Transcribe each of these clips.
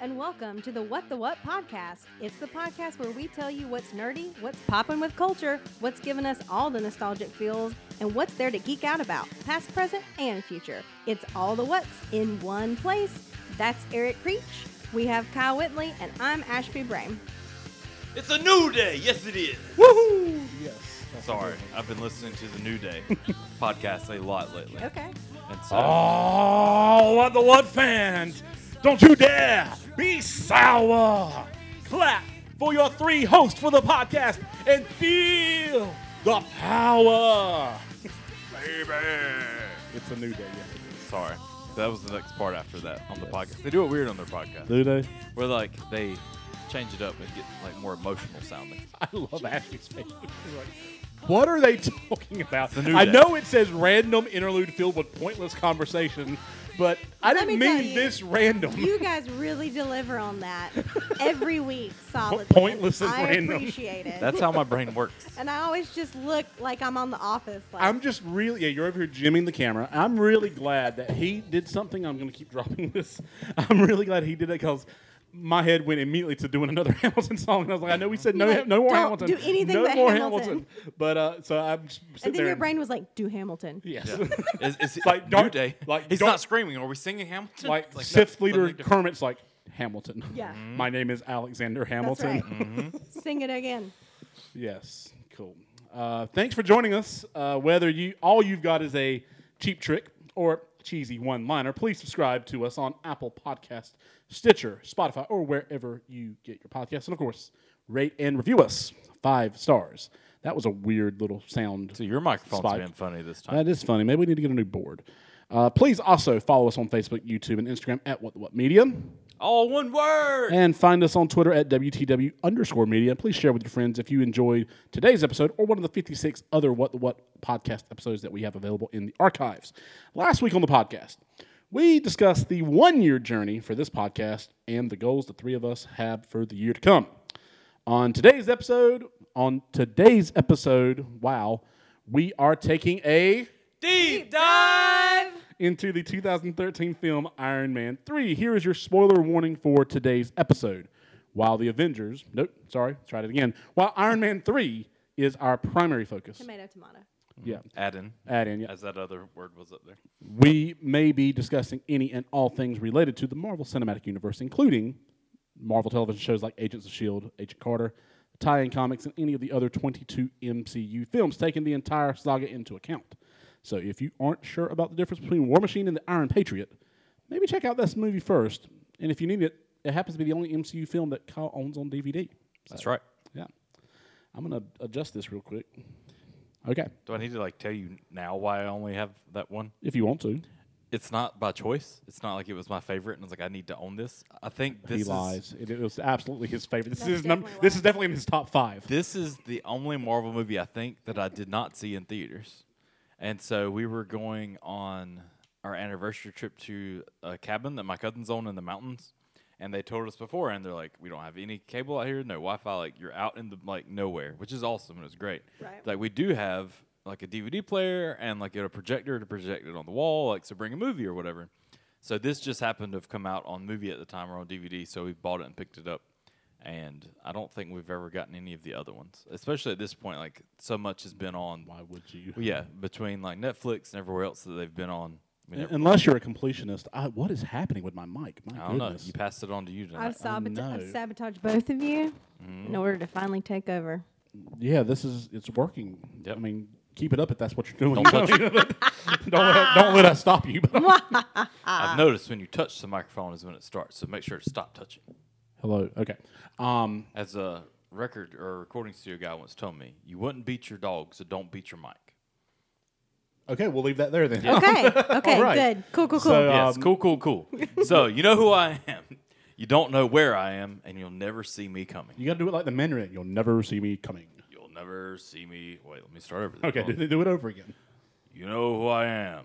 and welcome to the What the What podcast. It's the podcast where we tell you what's nerdy, what's popping with culture, what's giving us all the nostalgic feels, and what's there to geek out about, past, present, and future. It's all the what's in one place. That's Eric Creech. We have Kyle Whitley, and I'm Ashby Brame. It's a new day. Yes, it is. Woohoo! Yes. Sorry. I've been listening to the New Day podcast a lot lately. Okay. And so, Oh, what the what fans? Don't you dare be sour. Clap for your three hosts for the podcast and feel the power. Baby. It's a new day, yes. sorry. That was the next part after that on the podcast. They do it weird on their podcast. Do they? Where like they change it up and get like more emotional sounding. I love Ashby's face. Like, what are they talking about? the new I know it says random interlude filled with pointless conversation, but I Let didn't me tell mean you, this random. You guys really deliver on that every week solidly. Pointless and I random. appreciate it. That's how my brain works. and I always just look like I'm on the office. Like, I'm just really, yeah, you're over here jimming the camera. I'm really glad that he did something. I'm going to keep dropping this. I'm really glad he did it because my head went immediately to doing another Hamilton song. And I was like, I know we said no, You're like, no more "Don't Hamilton. do anything no but more Hamilton." But uh, so I'm just sitting and then there. your brain was like, do Hamilton. Yes. Yeah. Is, is it Like, New don't- Day? like, He's don't- not screaming. Are we singing Hamilton? like It's no, Sith leader. Kermit's like, Hamilton. Yeah. My name is Alexander That's Hamilton. right. Mm-hmm. Sing it again. Yes, cool. Uh, thanks for joining us. Uh, whether you all you've got is a cheap trick or cheesy one-liner, please subscribe to us on Apple Podcast, Stitcher, Spotify, or wherever you get your podcasts, and of course, rate and review us five stars. That was a weird little sound. So your microphone's Spike. been funny this time. That is funny. Maybe we need to get a new board. Uh, please also follow us on Facebook, YouTube, and Instagram at What the What Media. All one word. And find us on Twitter at WTW underscore media. Please share with your friends if you enjoyed today's episode or one of the 56 other What the What podcast episodes that we have available in the archives. Last week on the podcast, we discuss the one year journey for this podcast and the goals the three of us have for the year to come. On today's episode, on today's episode, wow, we are taking a Deep dive. into the 2013 film Iron Man 3. Here is your spoiler warning for today's episode. While the Avengers, nope, sorry, tried it again. While Iron Man 3 is our primary focus. Tomato, tomato. Yeah, Add in, add in, yeah. as that other word was up there. We may be discussing any and all things related to the Marvel Cinematic Universe, including Marvel television shows like Agents of S.H.I.E.L.D., Agent Carter, tie in comics, and any of the other 22 MCU films, taking the entire saga into account. So if you aren't sure about the difference between War Machine and the Iron Patriot, maybe check out this movie first. And if you need it, it happens to be the only MCU film that Kyle owns on DVD. That's right. Yeah. I'm going to adjust this real quick. Okay. Do I need to like tell you now why I only have that one? If you want to. It's not by choice. It's not like it was my favorite and I was like, I need to own this. I think this he is, lies. It, it was absolutely his favorite. This That's is his num- definitely This why. is definitely in his top five. This is the only Marvel movie I think that I did not see in theaters. And so we were going on our anniversary trip to a cabin that my cousins own in the mountains. And they told us before, and they're like, "We don't have any cable out here, no Wi-Fi. Like you're out in the like nowhere, which is awesome and it's great. Right. Like we do have like a DVD player and like a projector to project it on the wall, like to bring a movie or whatever. So this just happened to have come out on movie at the time or on DVD, so we bought it and picked it up. And I don't think we've ever gotten any of the other ones, especially at this point. Like so much has been on. Why would you? Yeah, between like Netflix and everywhere else that they've been on. We never- Unless you're a completionist, I, what is happening with my mic? My I don't know. goodness. You passed it on to you tonight. I've, sabota- no. I've sabotaged both of you Mm-hmm. in order to finally take over. yeah, this is it's working. Yep. I mean, keep it up if that's what you're doing. Don't touch don't, let us, don't let us stop you. I've noticed when you touch the microphone is when it starts, so make sure to stop touching. Hello. Okay. Um, As a record or recording studio guy once told me, you wouldn't beat your dog, so don't beat your mic. Okay, we'll leave that there then. Okay. Okay. All right. Good. Cool. Cool. Cool. So, Yes, Um, cool, cool, cool. so you know who I am. You don't know where I am, and you'll never see me coming. You got to do it like the Mandarin. You'll never see me coming. You'll never see me. Wait, let me start over. Okay, do, do it over again. You know who I am.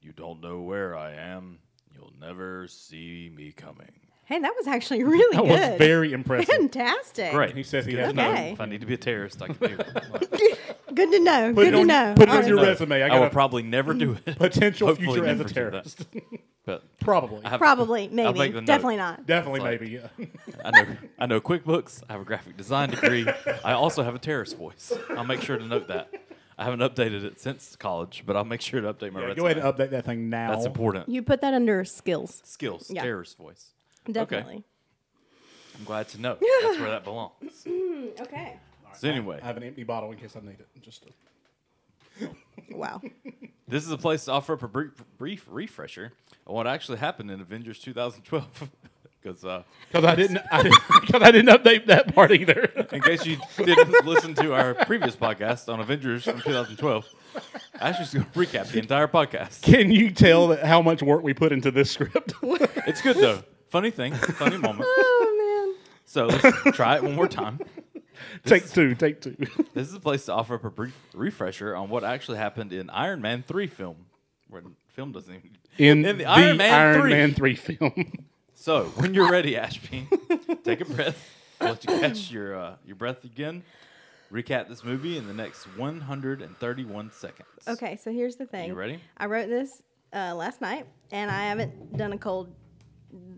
You don't know where I am. You'll never see me coming. Hey, that was actually really That good. was very impressive. fantastic. Great. He says he has to know. Okay. If I need to be a terrorist, I can do it. Good to know. Put Good to on, know. Put it All on your resume. I I will probably never do it. potential Hopefully future as a never do that. terrorist. But Probably. Have, Probably, maybe, make note. definitely not. Definitely, like- maybe. Yeah. I know I know QuickBooks. I have a graphic design degree. I also have a terrorist voice. I'll make sure to note that. I haven't updated it since college, but I'll make sure to update my Yeah, resume. go ahead and update that thing now. That's important. You put that under skills, Skills, Yeah. terrorist voice. Definitely. I'm glad to know. That's where that belongs. Okay. So anyway, I have an empty bottle in case I need it. Just to, Wow. this is a place to offer up a brief, brief refresher on what actually happened in Avengers 2012. Because uh, because I didn't, I didn't, because I didn't update that part either. in case you didn't listen to our previous podcast on Avengers from 2012, Ashby's going to recap the entire podcast. Can you tell that how much work we put into this script? It's good though. Funny thing, funny moment. Oh man. So let's try it one more time. take two, take two. This is a place to offer up a brief refresher on what actually happened in Iron Man 3 film. Where film doesn't even. In, In the the, Iron Man Iron 3. Man 3 film. So when you're ready, Ashby, take a breath. I'll let you catch your, uh, your breath again. Recap this movie in the next 131 seconds. Okay, so here's the thing. You ready? I wrote this uh, last night, and I haven't done a cold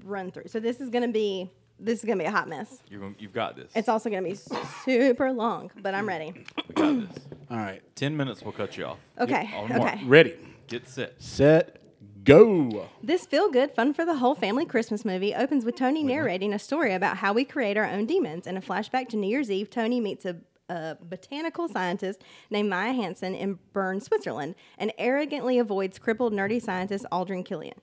run through. So this is gonna be this is gonna be a hot mess. You're going, you've got this. It's also gonna be super long, but I'm ready. we got this. All right. 10 minutes will cut you off. Okay. On mark. Okay. Ready, Get set. set, go. This feel good, fun for the whole family Christmas movie opens with Tony narrating a story about how we create our own demons. In a flashback to New Year's Eve, Tony meets a, a botanical scientist named Maya Hansen in Bern, Switzerland, and arrogantly avoids crippled, nerdy scientist Aldrin Killian.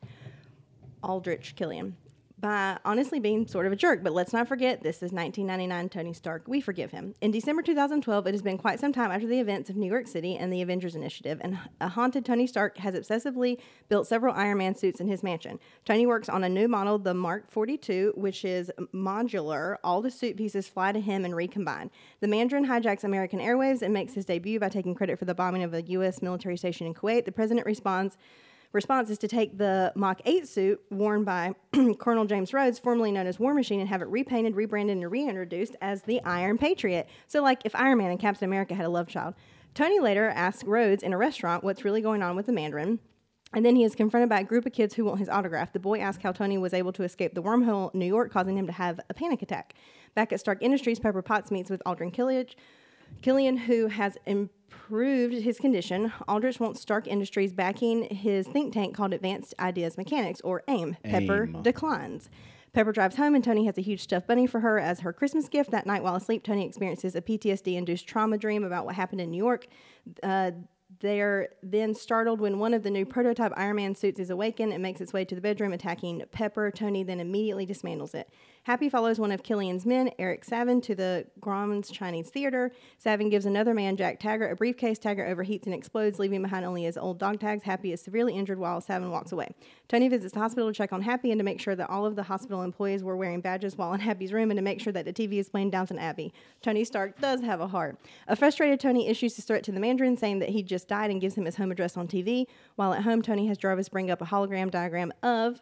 Aldrich Killian. By honestly being sort of a jerk, but let's not forget this is 1999 Tony Stark. We forgive him. In December 2012, it has been quite some time after the events of New York City and the Avengers Initiative, and a haunted Tony Stark has obsessively built several Iron Man suits in his mansion. Tony works on a new model, the Mark 42, which is modular. All the suit pieces fly to him and recombine. The Mandarin hijacks American Airwaves and makes his debut by taking credit for the bombing of a U.S. military station in Kuwait. The president responds response is to take the Mach 8 suit worn by Colonel James Rhodes, formerly known as War Machine, and have it repainted, rebranded, and reintroduced as the Iron Patriot. So, like if Iron Man and Captain America had a love child. Tony later asks Rhodes in a restaurant what's really going on with the Mandarin. And then he is confronted by a group of kids who want his autograph. The boy asks how Tony was able to escape the wormhole in New York, causing him to have a panic attack. Back at Stark Industries, Pepper Potts meets with Aldrin Killian, Killian, who has improved his condition. Aldrich wants Stark Industries backing his think tank called Advanced Ideas Mechanics, or AIM. Pepper declines. Pepper drives home, and Tony has a huge stuffed bunny for her as her Christmas gift. That night, while asleep, Tony experiences a PTSD induced trauma dream about what happened in New York. Uh, they're then startled when one of the new prototype Iron Man suits is awakened and makes its way to the bedroom, attacking Pepper. Tony then immediately dismantles it. Happy follows one of Killian's men, Eric Savin, to the Grauman's Chinese Theater. Savin gives another man, Jack Taggart, a briefcase. Taggart overheats and explodes, leaving behind only his old dog tags. Happy is severely injured while Savin walks away. Tony visits the hospital to check on Happy and to make sure that all of the hospital employees were wearing badges while in Happy's room and to make sure that the TV is playing Downton Abbey. Tony Stark does have a heart. A frustrated Tony issues his threat to the Mandarin, saying that he just died and gives him his home address on TV. While at home, Tony has Jarvis bring up a hologram diagram of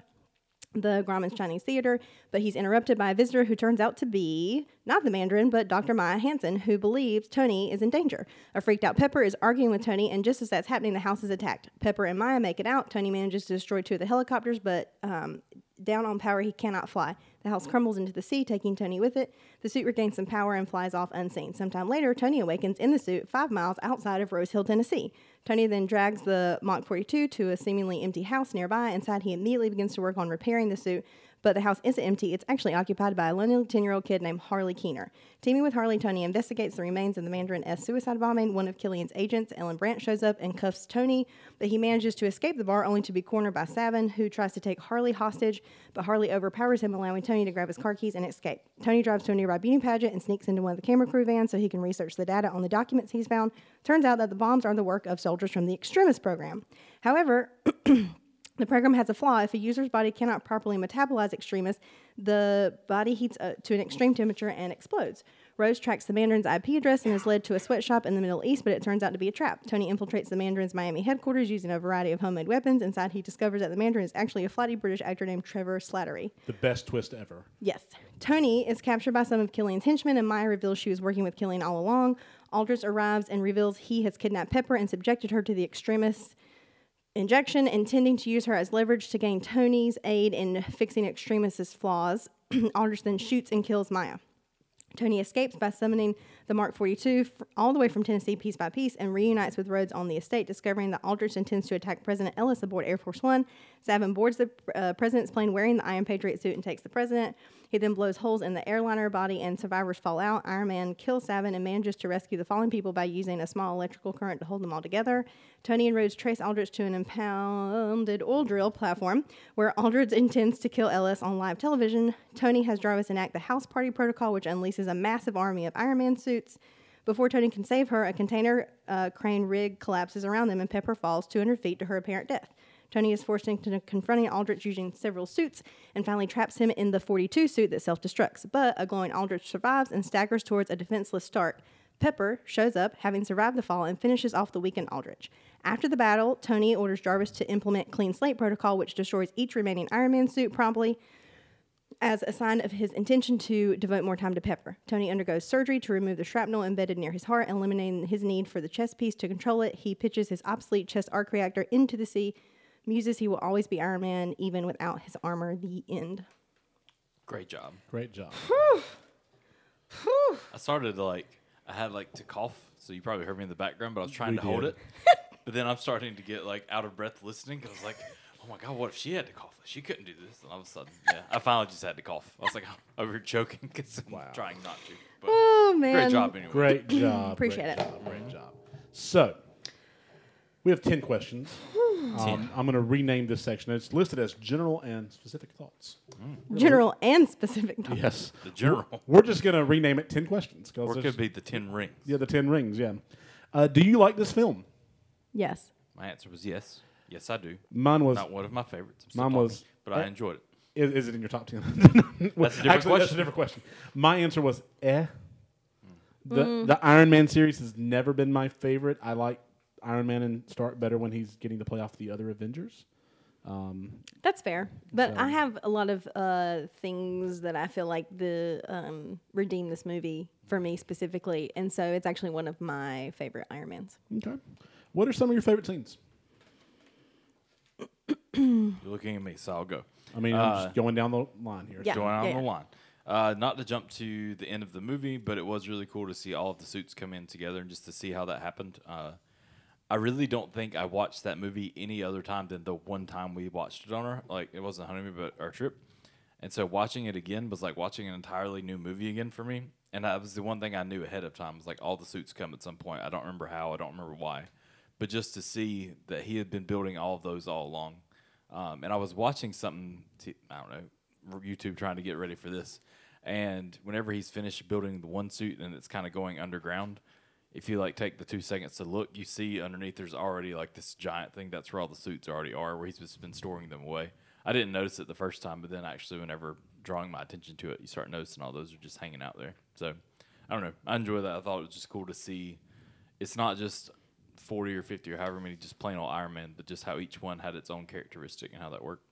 the Grauman's Chinese Theater, but he's interrupted by a visitor who turns out to be not the Mandarin, but Dr. Maya Hansen, who believes Tony is in danger. A freaked out Pepper is arguing with Tony, and just as that's happening, the house is attacked. Pepper and Maya make it out. Tony manages to destroy two of the helicopters, but um, down on power, he cannot fly. The house crumbles into the sea, taking Tony with it. The suit regains some power and flies off unseen. Sometime later, Tony awakens in the suit five miles outside of Rose Hill, Tennessee. Tony then drags the Mark 42 to a seemingly empty house nearby. Inside, he immediately begins to work on repairing the suit, but the house isn't empty. It's actually occupied by a lonely 10 year old kid named Harley Keener. Teaming with Harley, Tony investigates the remains of the Mandarin S suicide bombing. One of Killian's agents, Ellen Brandt, shows up and cuffs Tony, but he manages to escape the bar only to be cornered by Savin, who tries to take Harley hostage, but Harley overpowers him, allowing Tony to grab his car keys and escape. Tony drives to a nearby beauty pageant and sneaks into one of the camera crew vans so he can research the data on the documents he's found. Turns out that the bombs are the work of soldiers from the extremis program. However, the program has a flaw. If a user's body cannot properly metabolize extremis, the body heats uh, to an extreme temperature and explodes. Rhodes tracks the Mandarin's IP address and is led to a sweatshop in the Middle East, but it turns out to be a trap. Tony infiltrates the Mandarin's Miami headquarters using a variety of homemade weapons. Inside, he discovers that the Mandarin is actually a flighty British actor named Trevor Slattery. The best twist ever. Yes. Tony is captured by some of Killian's henchmen, and Maya reveals she was working with Killian all along. Aldrich arrives and reveals he has kidnapped Pepper and subjected her to the extremis injection, intending to use her as leverage to gain Tony's aid in fixing extremis's flaws. Aldrich then shoots and kills Maya. Tony escapes by summoning the Mark 42 f- all the way from Tennessee piece by piece and reunites with Rhodes on the estate, discovering that Aldrich intends to attack President Ellis aboard Air Force One. Savin boards the uh, president's plane wearing the Iron Patriot suit and takes the president. He then blows holes in the airliner body, and survivors fall out. Iron Man kills Savin and manages to rescue the fallen people by using a small electrical current to hold them all together. Tony and Rhodes trace Aldrich to an impounded oil drill platform where Aldrich intends to kill Ellis on live television. Tony has Jarvis enact the house party protocol, which unleashes a massive army of Iron Man suits. Before Tony can save her, a container uh, crane rig collapses around them and Pepper falls 200 feet to her apparent death. Tony is forced into confronting Aldrich using several suits and finally traps him in the 42 suit that self destructs. But a glowing Aldrich survives and staggers towards a defenseless Stark. Pepper shows up, having survived the fall, and finishes off the weakened Aldrich. After the battle, Tony orders Jarvis to implement Clean Slate Protocol, which destroys each remaining Iron Man suit promptly as a sign of his intention to devote more time to Pepper. Tony undergoes surgery to remove the shrapnel embedded near his heart, eliminating his need for the chest piece to control it. He pitches his obsolete chest arc reactor into the sea, muses he will always be Iron Man even without his armor. The end. Great job. Great job. I started to like I had like to cough, so you probably heard me in the background, but I was trying We to hold it. but then I'm starting to get like out of breath listening because I was like, oh my god, what if she had to cough? She couldn't do this. And all of a sudden, yeah, I finally just had to cough. I was like, we were joking because I'm Wow. trying not to. But Oh man! great job anyway. Great job. Appreciate great it. Job, great job. So, we have 10 questions. Um, I'm going to rename this section. It's listed as general and specific thoughts. General and specific. thoughts. Yes. The general, We're just going to rename it 10 questions. 'cause or it there's- could be the ten rings. Yeah, the 10 rings, yeah. Uh, do you like this film? Yes. My answer was yes. Yes, I do. Mine was. Not one of my favorites. I'm still Mine talking, was- but I enjoyed it. Is, is it in your top 10? That's a different Actually, That's a question. different question. My answer was eh. The, the Iron Man series has never been my favorite. I like Iron Man and Stark better when he's getting to play off the other Avengers. That's fair, but So- I have a lot of uh, things that I feel like the um, redeem this movie for me specifically, and so it's actually one of my favorite Iron Mans. Okay. What are some of your favorite scenes? You're looking at me, so I'll go. I mean, I'm just going down the line here. Yeah. going on yeah, the line. Uh, not to jump to the end of the movie, but it was really cool to see all of the suits come in together and just to see how that happened. I really don't think I watched that movie any other time than the one time we watched it on our like it wasn't a honeymoon, but our trip. And so watching it again was like watching an entirely new movie again for me. And that was the one thing I knew ahead of time was like all the suits come at some point. I don't remember how, I don't remember why, but just to see that he had been building all of those all along. Um, and I was watching something, I don't know, YouTube trying to get ready for this. And whenever he's finished building the one suit and it's kind of going underground, if you like take the two seconds to look, you see underneath there's already like this giant thing. That's where all the suits already are, where he's just been storing them away. I didn't notice it the first time, but then actually, whenever drawing my attention to it, you start noticing all those are just hanging out there. So I don't know. I enjoy that. I thought it was just cool to see. It's not just 40 or 50 or however many just plain old Iron Man, but just how each one had its own characteristic and how that worked.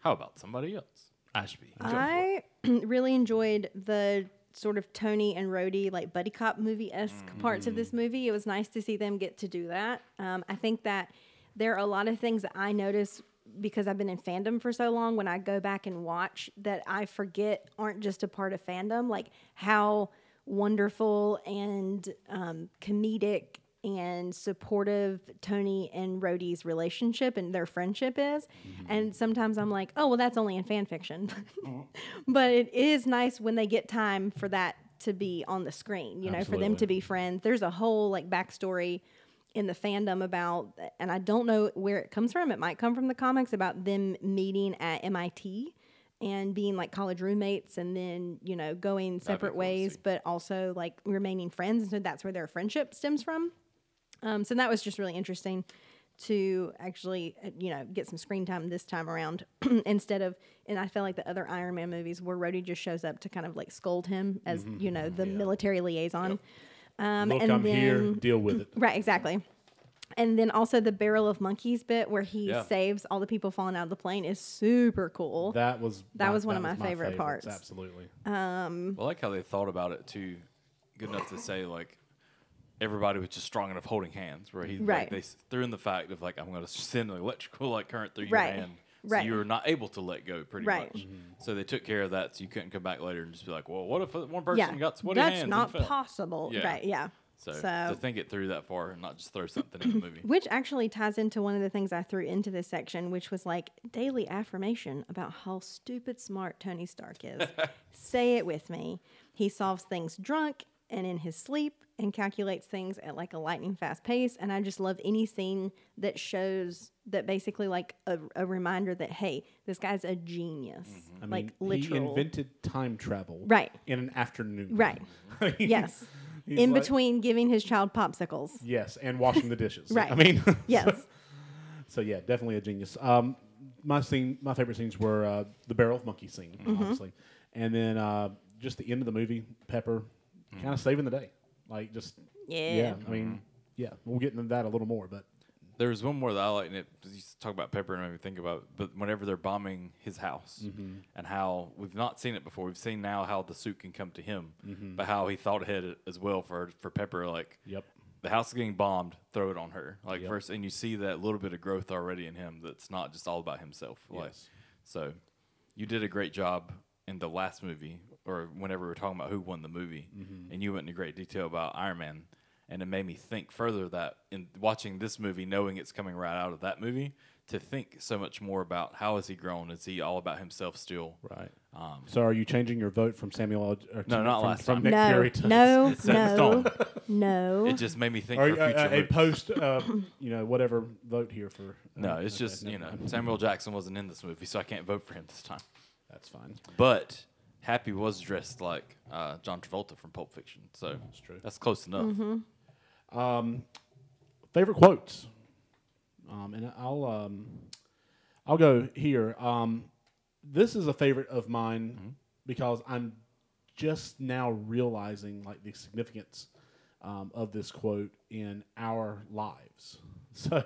How about somebody else? Ashby. go for it. I really enjoyed the sort of Tony and Rhodey like buddy cop movie esque parts of this movie. It was nice to see them get to do that. Um, I think that there are a lot of things that I notice because I've been in fandom for so long. When I go back and watch, that I forget aren't just a part of fandom, like how wonderful and um, comedic and supportive Tony and Rhodey's relationship and their friendship is. And sometimes I'm like, oh, well, that's only in fan fiction. but it is nice when they get time for that to be on the screen, you know, for them to be friends. There's a whole like backstory in the fandom about, and I don't know where it comes from. It might come from the comics about them meeting at MIT and being like college roommates and then, you know, going separate ways, but also like remaining friends. And so that's where their friendship stems from. Um, so that was just really interesting to actually, uh, you know, get some screen time this time around instead of. And I feel like the other Iron Man movies where Rhodey just shows up to kind of like scold him as you know the military liaison. Um, Look, and I'm then, here. Deal with it. Right, exactly. And then also the barrel of monkeys bit where he Yeah. saves all the people falling out of the plane is super cool. That was That my- was one of my was favorite favorites, parts. Absolutely. Well, I like how they thought about it too, good enough to say like everybody was just strong enough holding hands. Where he Right. like they threw in the fact of like I'm going to send an electrical like current through Right. your hand, so Right. you were not able to let go pretty Right. much. Mm-hmm. So they took care of that, so you couldn't come back later and just be like, well, what if one person yeah, got sweaty that's hands? and not possible. Yeah. Right, yeah. So, So- to think it through that far and not just throw something in the movie. Which actually ties into one of the things I threw into this section, which was like daily affirmation about how stupid smart Tony Stark is. Say it with me. He solves things drunk and in his sleep and calculates things at like a lightning fast pace. And I just love any scene that shows that basically like a, a reminder that, hey, this guy's a genius. I mean, like he invented time travel. Right. In an afternoon. Right. yes. He's in like- between giving his child popsicles. Yes, and washing the dishes. Right. I mean, Yes. So yeah, definitely a genius. Um, my scene, my favorite scenes were uh, the barrel of monkey scene, Mm-hmm. obviously, and then uh, just the end of the movie, Pepper, Mm-hmm. kind of saving the day. Like just Yeah. yeah I mean, mm-hmm. yeah, we'll get into that a little more, but There was one more that I like, and it you talk about Pepper and made me think about. But whenever they're bombing his house, mm-hmm. and how we've not seen it before, we've seen now how the suit can come to him, but how he thought ahead as well for for Pepper. Like, Yep. the house is getting bombed, throw it on her. Like Yep. first, and you see that little bit of growth already in him. That's not just all about himself. Like, Yes. so you did a great job in the last movie, or whenever we were talking about who won the movie, and you went into great detail about Iron Man, and it made me think further that in watching this movie, knowing it's coming right out of that movie, to think so much more about how has he grown? Is he all about himself still? right. Um, So are you changing your vote from Samuel? L- Or No, not from, last from time. Nick no, Fury to no, It's no, no. it just made me think Or for uh, future uh, a post, uh, you know, whatever vote here for. No, uh, it's okay, just never you know. Samuel Jackson wasn't in this movie, so I can't vote for him this time. That's fine. But Happy was dressed like uh, John Travolta from Pulp Fiction, so That's true. that's close enough. Um, favorite quotes, um, and I'll um, I'll go here. Um, this is a favorite of mine because I'm just now realizing like the significance um, of this quote in our lives. So.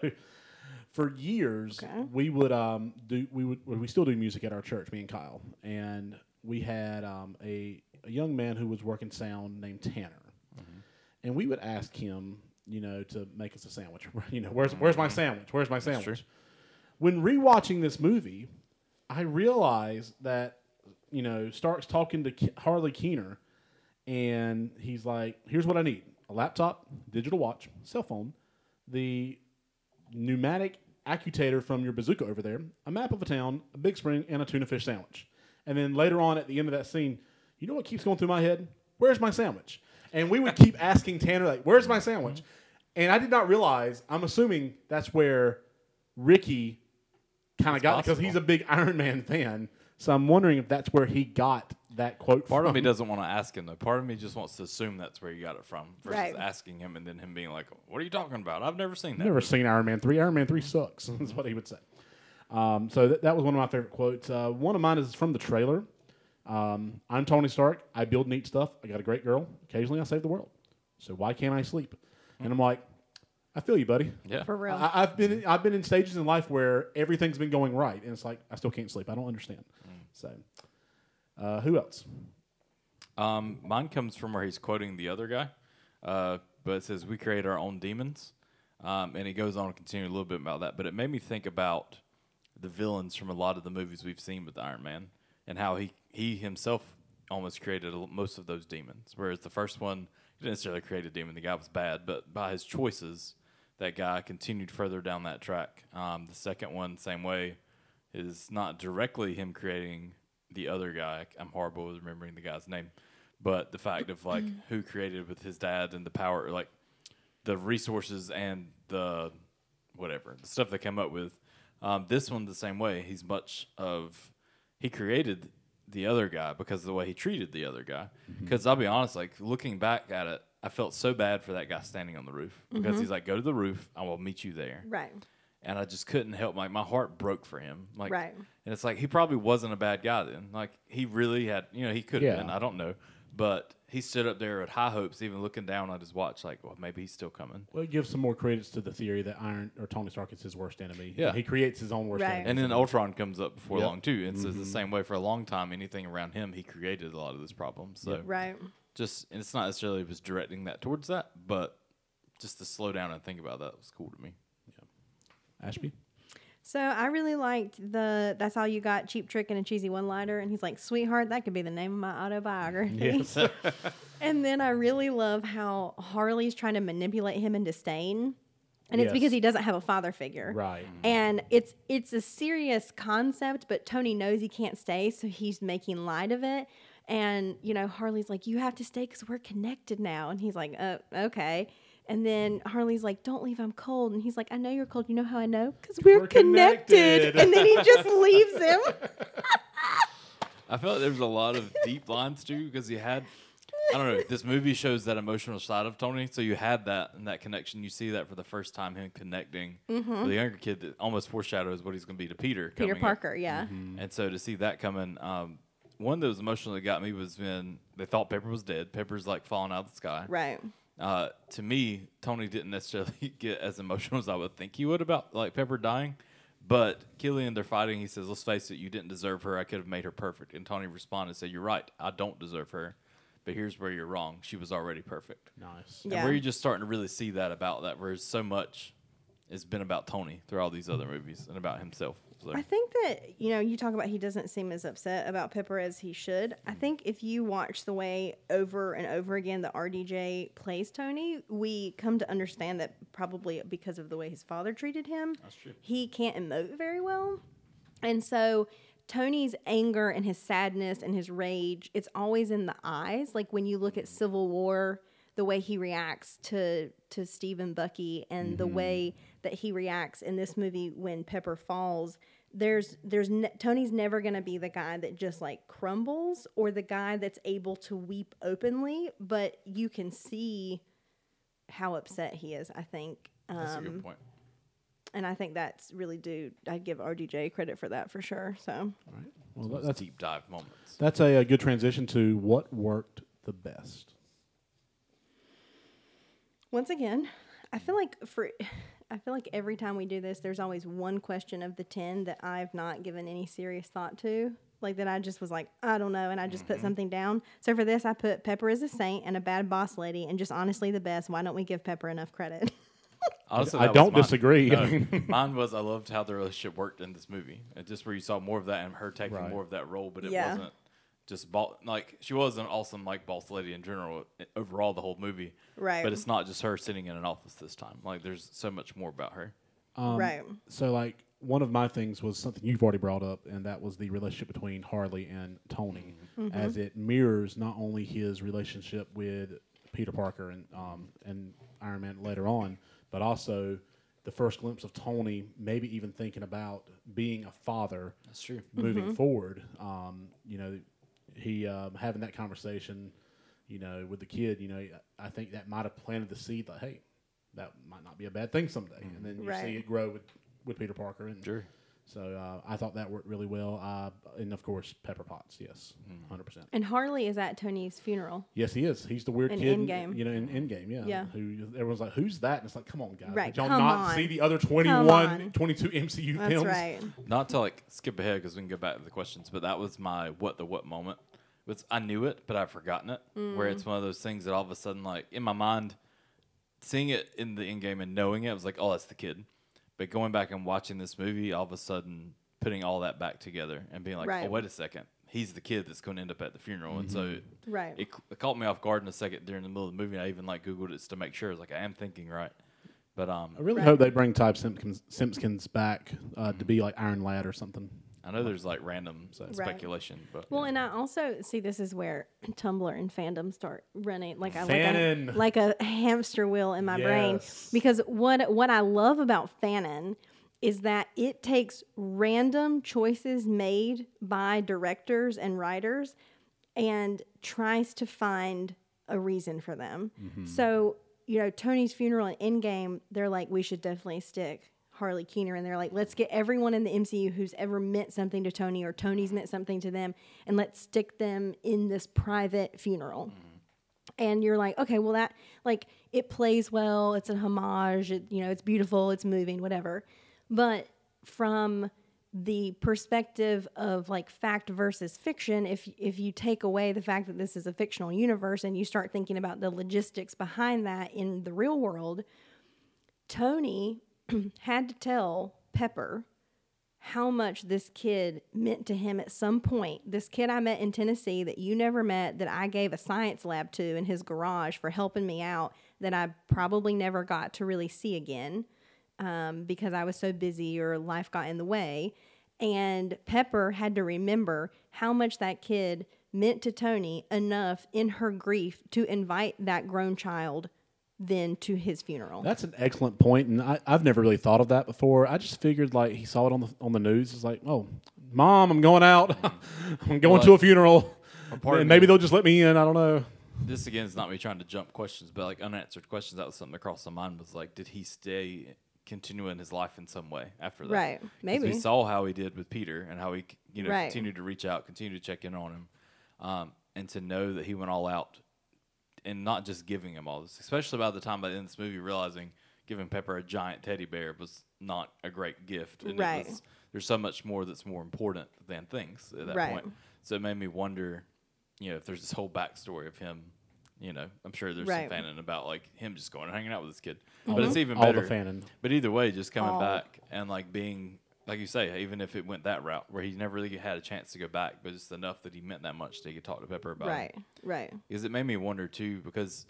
For years, Okay. we would um, do we would we still do music at our church, me and Kyle, and we had um, a, a young man who was working sound named Tanner and we would ask him, you know, to make us a sandwich. You know, where's where's my sandwich? Where's my sandwich? When rewatching this movie, I realized that you know Stark's talking to Harley Keener, and he's like, "Here's what I need: a laptop, digital watch, cell phone, the pneumatic actuator from your bazooka over there, a map of a town, a big spring, and a tuna fish sandwich." And then later on at the end of that scene, you know what keeps going through my head? Where's my sandwich? And we would keep asking Tanner, like, "Where's my sandwich?" Mm-hmm. And I did not realize. I'm assuming that's where Ricky kind of got because he's a big Iron Man fan. So I'm wondering if that's where he got that quote Part from. of me doesn't want to ask him though. Part of me just wants to assume that's where he got it from, versus Right. asking him and then him being like, "What are you talking about? I've never seen that." Never movie." seen Iron Man three. Iron Man three sucks. That's what he would say. Um, so that, that was one of my favorite quotes. Uh, one of mine is from the trailer. Um, I'm Tony Stark. I build neat stuff. I got a great girl. Occasionally, I save the world. So why can't I sleep? And I'm like, I feel you, buddy. Yeah, For real. I, I've been I've been in stages in life where everything's been going right, and it's like I still can't sleep. I don't understand. So, uh, who else? Um, mine comes from where he's quoting the other guy, uh, but it says, "We create our own demons," um, and he goes on to continue a little bit about that. But it made me think about the villains from a lot of the movies we've seen with Iron Man, and how he he himself almost created a- most of those demons. Whereas the first one he didn't necessarily create a demon; the guy was bad, but by his choices, that guy continued further down that track. Um, the second one, same way, is not directly him creating the other guy. I'm horrible with remembering the guy's name, but the fact of like who created with his dad and the power, like the resources and the whatever the stuff they came up with. Um, this one the same way. He's much of he created the other guy because of the way he treated the other guy. Because I'll be honest, like looking back at it, I felt so bad for that guy standing on the roof because he's like, "Go to the roof. I will meet you there." right. and I just couldn't help. Like my heart broke for him. Like, Right. And it's like he probably wasn't a bad guy then. Like he really had, you know, he could have Yeah. been. I don't know, but he stood up there at high hopes, even looking down at his watch, like, well, maybe he's still coming. Well, it gives some more credits to the theory that Iron or Tony Stark is his worst enemy. Yeah. he creates his own worst Right. enemy. And then Ultron comes up before Yep. long too. And so it's the mm-hmm. same way for a long time. Anything around him, he created a lot of those problems. So Right. just and it's not necessarily he was directing that towards that, but just to slow down and think about that was cool to me. Yeah, Ashby. So I really liked the "That's all you got" cheap trick and a cheesy one-liner, and he's like, "Sweetheart, that could be the name of my autobiography." Yes. and then I really love how Harley's trying to manipulate him into staying, and it's because he doesn't have a father figure. right. And it's it's a serious concept, but Tony knows he can't stay, so he's making light of it. And you know, Harley's like, "You have to stay because we're connected now," and he's like, "Uh, okay." And then Harley's like, "Don't leave, I'm cold." And he's like, "I know you're cold. You know how I know? Because we're, We're connected. connected. And then he just leaves him. I felt there was a lot of deep lines too because you had I don't know this movie shows that emotional side of Tony so you had that and that connection you see that for the first time him connecting with the younger kid that almost foreshadows what he's going to be to Peter Mm-hmm. Peter coming up. Parker, yeah, and so to see that coming um, one that was emotional that got me was when they thought Pepper was dead Pepper's like falling out of the sky right. Uh, to me, Tony didn't necessarily get as emotional as I would think he would about like Pepper dying. But Killian, they're fighting. He says, "Let's face it, you didn't deserve her. I could have made her perfect." And Tony responded, and "said You're right. I don't deserve her, but here's where you're wrong. She was already perfect." Nice. Yeah. And where you're just starting to really see that about that, where so much has been about Tony through all these other movies and about himself. I think that you know you talk about he doesn't seem as upset about Pepper as he should. I think if you watch the way over and over again that RDJ plays Tony, we come to understand that probably because of the way his father treated him, he can't emote very well, and so. Tony's anger and his sadness and his rage, it's always in the eyes. Like when you look at Civil War, the way he reacts to to Steve and Bucky and the way that he reacts in this movie when Pepper falls, there's there's ne- Tony's never going to be the guy that just like crumbles or the guy that's able to weep openly, but you can see how upset he is, I think. that's a Um, good point. and I think that's really due. I'd give RDJ credit for that for sure. So All right. Well, that- Those that's deep dive moments. that's a, a good transition to what worked the best. Once again, I feel like for I feel like every time we do this, there's always one question of the ten that I've not given any serious thought to. Like that I just was like, I don't know, and I just put mm-hmm. something down. So for this I put Pepper is a saint and a bad boss lady and just honestly the best. Why don't we give Pepper enough credit? Honestly, I don't mine. disagree. No, mine was I loved how the relationship worked in this movie. And just where you saw more of that and her taking Right. more of that role, but it Yeah. wasn't just ball, like she was an awesome like boss lady in general overall the whole movie. Right. But it's not just her sitting in an office this time. Like there's so much more about her. Um, right. So, like, one of my things was something you've already brought up, and that was the relationship between Harley and Tony, as it mirrors not only his relationship with Peter Parker and um, and Iron Man later on, but also the first glimpse of Tony maybe even thinking about being a father That's true. moving forward. Um, you know, he um, having that conversation, you know, with the kid. You know, I think that might have planted the seed that hey, that might not be a bad thing someday. And then you Right. see it grow with with Peter Parker. And Sure. So uh, I thought that worked really well. Uh, and of course, Pepper Potts. Yes, 100 percent. And Harley is at Tony's funeral. Yes, he is. He's the weird In kid. Endgame. You know, in Endgame, yeah. Yeah. Who everyone's like, who's that? And it's like, come on, guys. Right, Did y'all come not on. see the other 21, 22 MCU That's films? right. Not to like skip ahead because we can go back to the questions, but that was my what the what moment. Was I knew it, but I've forgotten it. Where Mm. it's one of those things that all of a sudden, like in my mind, seeing it in the Endgame and knowing it, I was like, oh, that's the kid. But going back and watching this movie, all of a sudden putting all that back together and being like, Right. oh, wait a second, he's the kid that's going to end up at the funeral, and so Right. it, it caught me off guard in a second during the middle of the movie. I even like googled it to make sure. I was like, I am thinking right, but um, I really Right. hope they bring Ty Simpkins, Simpkins back uh, to be like Iron Lad or something. I know there's like random speculation, but Well, and I also see this is where Tumblr and fandom start running like I Fanon. like a, like a hamster wheel in my brain. Because what what I love about Fanon is that it takes random choices made by directors and writers and tries to find a reason for them. Mm-hmm. So, you know, Tony's funeral and Endgame, they're like, we should definitely stick Harley Keener, and they're like, let's get everyone in the MCU who's ever meant something to Tony or Tony's meant something to them, and let's stick them in this private funeral. Mm-hmm. And you're like, okay, well that like it plays well. It's a homage. It, you know, it's beautiful. It's moving. Whatever. But from the perspective of like fact versus fiction if if you take away the fact that this is a fictional universe and you start thinking about the logistics behind that in the real world Tony had to tell Pepper how much this kid meant to him at some point. This kid I met in Tennessee that you never met, that I gave a science lab to in his garage for helping me out, that I probably never got to really see again um, because I was so busy or life got in the way. And Pepper had to remember how much that kid meant to Tony enough in her grief to invite that grown child then to his funeral. That's an excellent point, and I, I've never really thought of that before. I just figured like he saw it on the on the news. It's like, oh, mom, I'm going out. I'm going to a funeral. And maybe me- they'll just let me in. I don't know. This again is not me trying to jump questions, but like unanswered questions. That was something across crossed my mind. Was like, did he stay continuing his life in some way after that? Right. Maybe. we saw how he did with Peter and how he you know Right. continued to reach out, continued to check in on him, um, and to know that he went all out and not just giving him all this, especially by the time by the end of this movie, realizing giving Pepper a giant teddy bear was not a great gift. And Right. It was, there's so much more that's more important than things at that Right. point. So it made me wonder, you know, if there's this whole backstory of him. You know, I'm sure there's Right. some fanning about like him just going and hanging out with this kid, All but mm-hmm. it's the- even all the better. fanning. But either way, just coming All. back and like being like you say, even if it went that route where he never really had a chance to go back, but it's enough that he meant that much that he could talk to Pepper about it. right. Right. Because it made me wonder too, because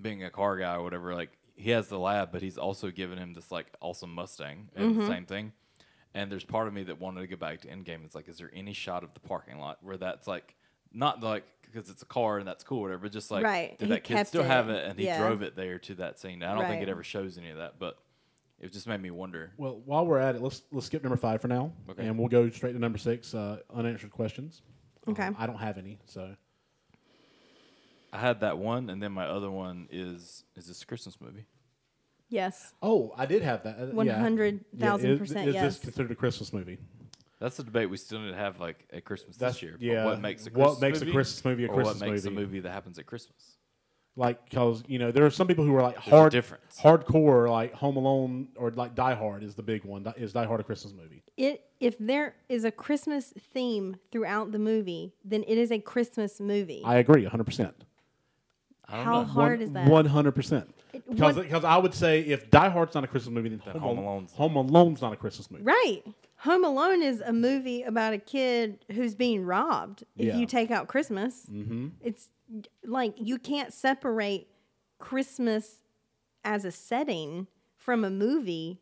being a car guy or whatever, like he has the lab, but he's also given him this like awesome Mustang and Mm-hmm. the same thing. And there's part of me that wanted to go back to Endgame. It's like, is there any shot of the parking lot where that's like not like because it's a car and that's cool, or whatever, but just like Right. did He that kid still it. have it and he Yeah. drove it there to that scene? I don't think it ever shows any of that, but it just made me wonder. Well, while we're at it, let's let's skip number five for now, Okay. and we'll go straight to number six. Uh, unanswered questions. Okay. Um, I don't have any, so I had that one, and then my other one is is this a Christmas movie? Yes. oh, I did have that. Uh, yeah. 100,000% Yeah, is- Is yes. this considered a Christmas movie? That's the debate we still need to have like at Christmas That's- this year. But yeah. What makes a What Christmas makes a movie Christmas movie a or Christmas what makes movie? a movie that happens at Christmas? Like, cause you know there are some people who are like There's hard, difference. hardcore, like Home Alone or like Die Hard is the big one. Is Die Hard a Christmas movie? It if there is a Christmas theme throughout the movie, then it is a Christmas movie. I agree, hundred percent. I How know. hard is that? One hundred percent. Because because I would say if Die Hard's not a Christmas movie, then, Then Home, Home Alone's- Home Alone's not a Christmas movie. right. Home Alone is a movie about a kid who's being robbed. If Yeah. you take out Christmas, Mm-hmm. it's like you can't separate Christmas as a setting from a movie.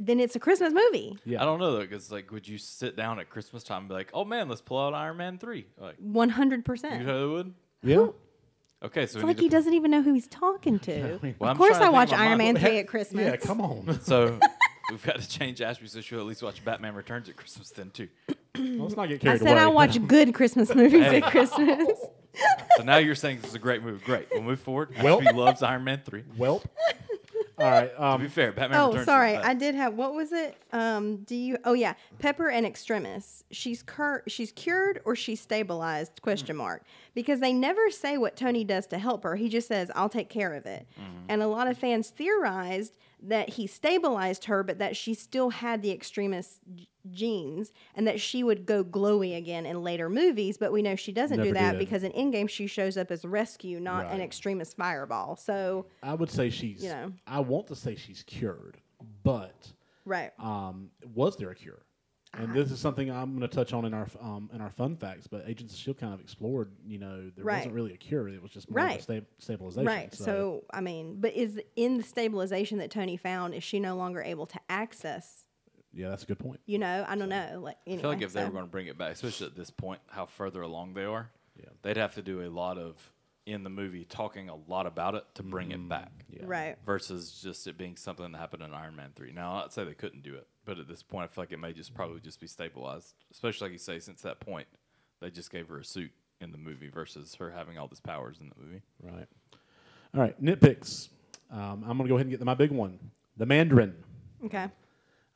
Then it's a Christmas movie. Yeah. I don't know though, because like, would you sit down at Christmas time and be like, "Oh man, let's pull out Iron Man 3? Like, One hundred you percent. totally would. Yeah. Okay, so It's like he to- doesn't even know who he's talking to. Well, I'm of course, to I watch Iron. Man three at Christmas. Yeah, come on. So we've got to change Ashby so she'll at least watch Batman Returns at Christmas then too. Let's not get I carried said away. I watch good Christmas movies at Christmas. So now you're saying this is a great movie. Great. We'll move forward. Well- Ashby loves Iron Man 3. Welp. All right. To Um, be fair, Batman oh, Returns. sorry. I did have what was it? Um, do you? Oh yeah, Pepper and Extremis. She's cur- she's cured or she's stabilized? Question mark. Because they never say what Tony does to help her. He just says, "I'll take care of it." And a lot of fans theorized that he stabilized her, but that she still had the extremis g- genes, and that she would go glowy again in later movies. But we know she doesn't do that did. because in Endgame she shows up as rescue, not an extremis fireball. So I would say she's. You know. I want to say she's cured, but right. um, was there a cure? And this is something I'm going to touch on in our um, in our fun facts. But Agents of Shield kind of explored. You know, there Right. wasn't really a cure. It was just more of Right. a sta- stabilization. Right. So, I mean, but is in the stabilization that Tony found, is she no longer able to access? yeah, that's a good point. You know, I don't know. Like, I feel like anyway, if they were going to bring it back, especially at this point, how further along they are, Yeah. they'd have to do a lot of in the movie talking a lot about it to bring it back. Yeah. right, Versus just it being something that happened in Iron Man three. Now, I'd say they couldn't do it, but at this point, I feel like it may just probably just be stabilized. Especially like you say, since that point, they just gave her a suit in the movie versus her having all these powers in the movie. Right. All right. Nitpicks. Um, I'm going to go ahead and get to my big one. The Mandarin. okay,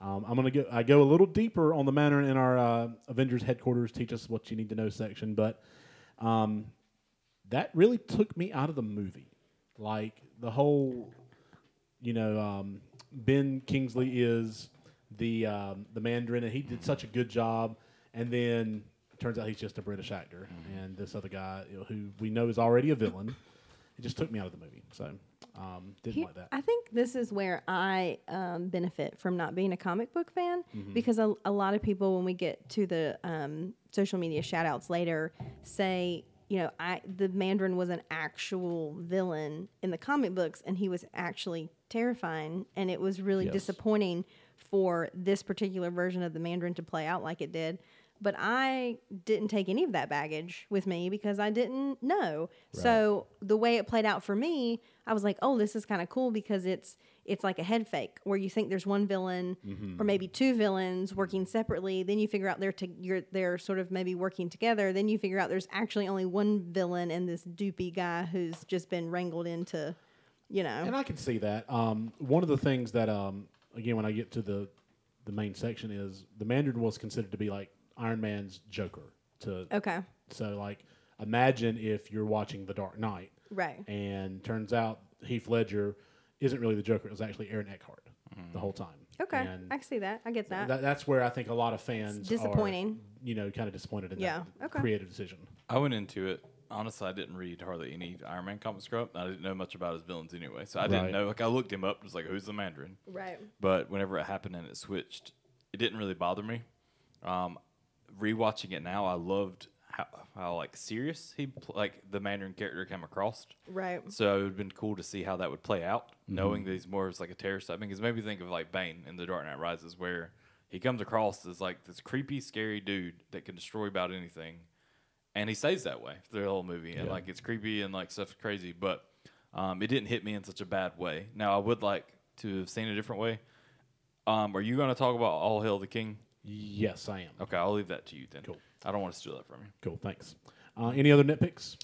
Um, I'm gonna go. I go a little deeper on the Mandarin in our uh, Avengers headquarters. Teach us what you need to know section, but um, that really took me out of the movie. Like the whole, you know, um, Ben Kingsley is the um, the Mandarin, and he did such a good job. And then it turns out he's just a British actor, and this other guy you know, who we know is already a villain. It just took me out of the movie, so um, didn't Here- like that. I think this is where I um, benefit from not being a comic book fan Mm-hmm. because a, a lot of people, when we get to the um, social media shout outs later, say, you know, I the Mandarin was an actual villain in the comic books and he was actually terrifying. And it was really Yes. disappointing for this particular version of the Mandarin to play out like it did. But I didn't take any of that baggage with me because I didn't know. So the way it played out for me, I was like, "Oh, this is kind of cool because it's it's like a head fake where you think there's one villain or maybe two villains working separately. Then you figure out they're to, you're they're sort of maybe working together. Then you figure out there's actually only one villain and this doopy guy who's just been wrangled into, you know, And I can see that. Um, one of the things that, um, again, when I get to the the main section is the Mandarin was considered to be like Iron Man's Joker. To okay, so like imagine if you're watching The Dark Knight right, and turns out Heath Ledger isn't really the Joker; it was actually Aaron Eckhart the whole time. okay, And I see that. I get that. that, that's where I think a lot of fans It's disappointing. Are, you know, kind of disappointed in Yeah, that okay. creative decision. I went into it. Honestly, I didn't read hardly any Iron Man comics growing up. I didn't know much about his villains anyway, so I Right. didn't know. Like I looked him up, was like, "Who's the Mandarin?" right. But whenever it happened and it switched, it didn't really bother me. Um, rewatching it now, I loved how, how like serious he pl- like the Mandarin character came across. Right. So it would have been cool to see how that would play out, Mm-hmm. knowing that he's more as like a terrorist type. Because maybe think of like Bane in The Dark Knight Rises, where he comes across as like this creepy, scary dude that can destroy about anything, and he stays that way through the whole movie. And Yeah. like it's creepy and like stuff's crazy, but um, it didn't hit me in such a bad way. Now I would like to have seen a different way. Um, are you going to talk about All Hail the King? Yes, I am. Okay, I'll leave that to you then. Cool. I don't want to steal that from you. Cool. Thanks. Uh, any other nitpicks?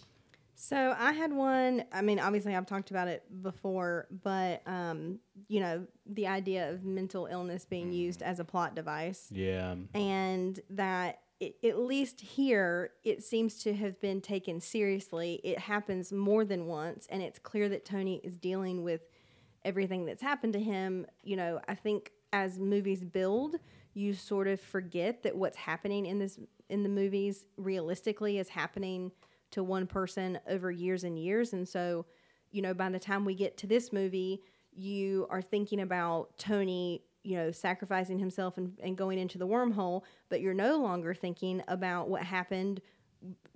So I had one. I mean, obviously, I've talked about it before, but um, you know, the idea of mental illness being used as a plot device, Yeah. and that it, at least here, it seems to have been taken seriously. It happens more than once, and it's clear that Tony is dealing with everything that's happened to him. You know, I think as movies build, you sort of forget that what's happening in this in the movies realistically is happening to one person over years and years, and so you know by the time we get to this movie, you are thinking about Tony. You know, sacrificing himself and, and going into the wormhole, but you're no longer thinking about what happened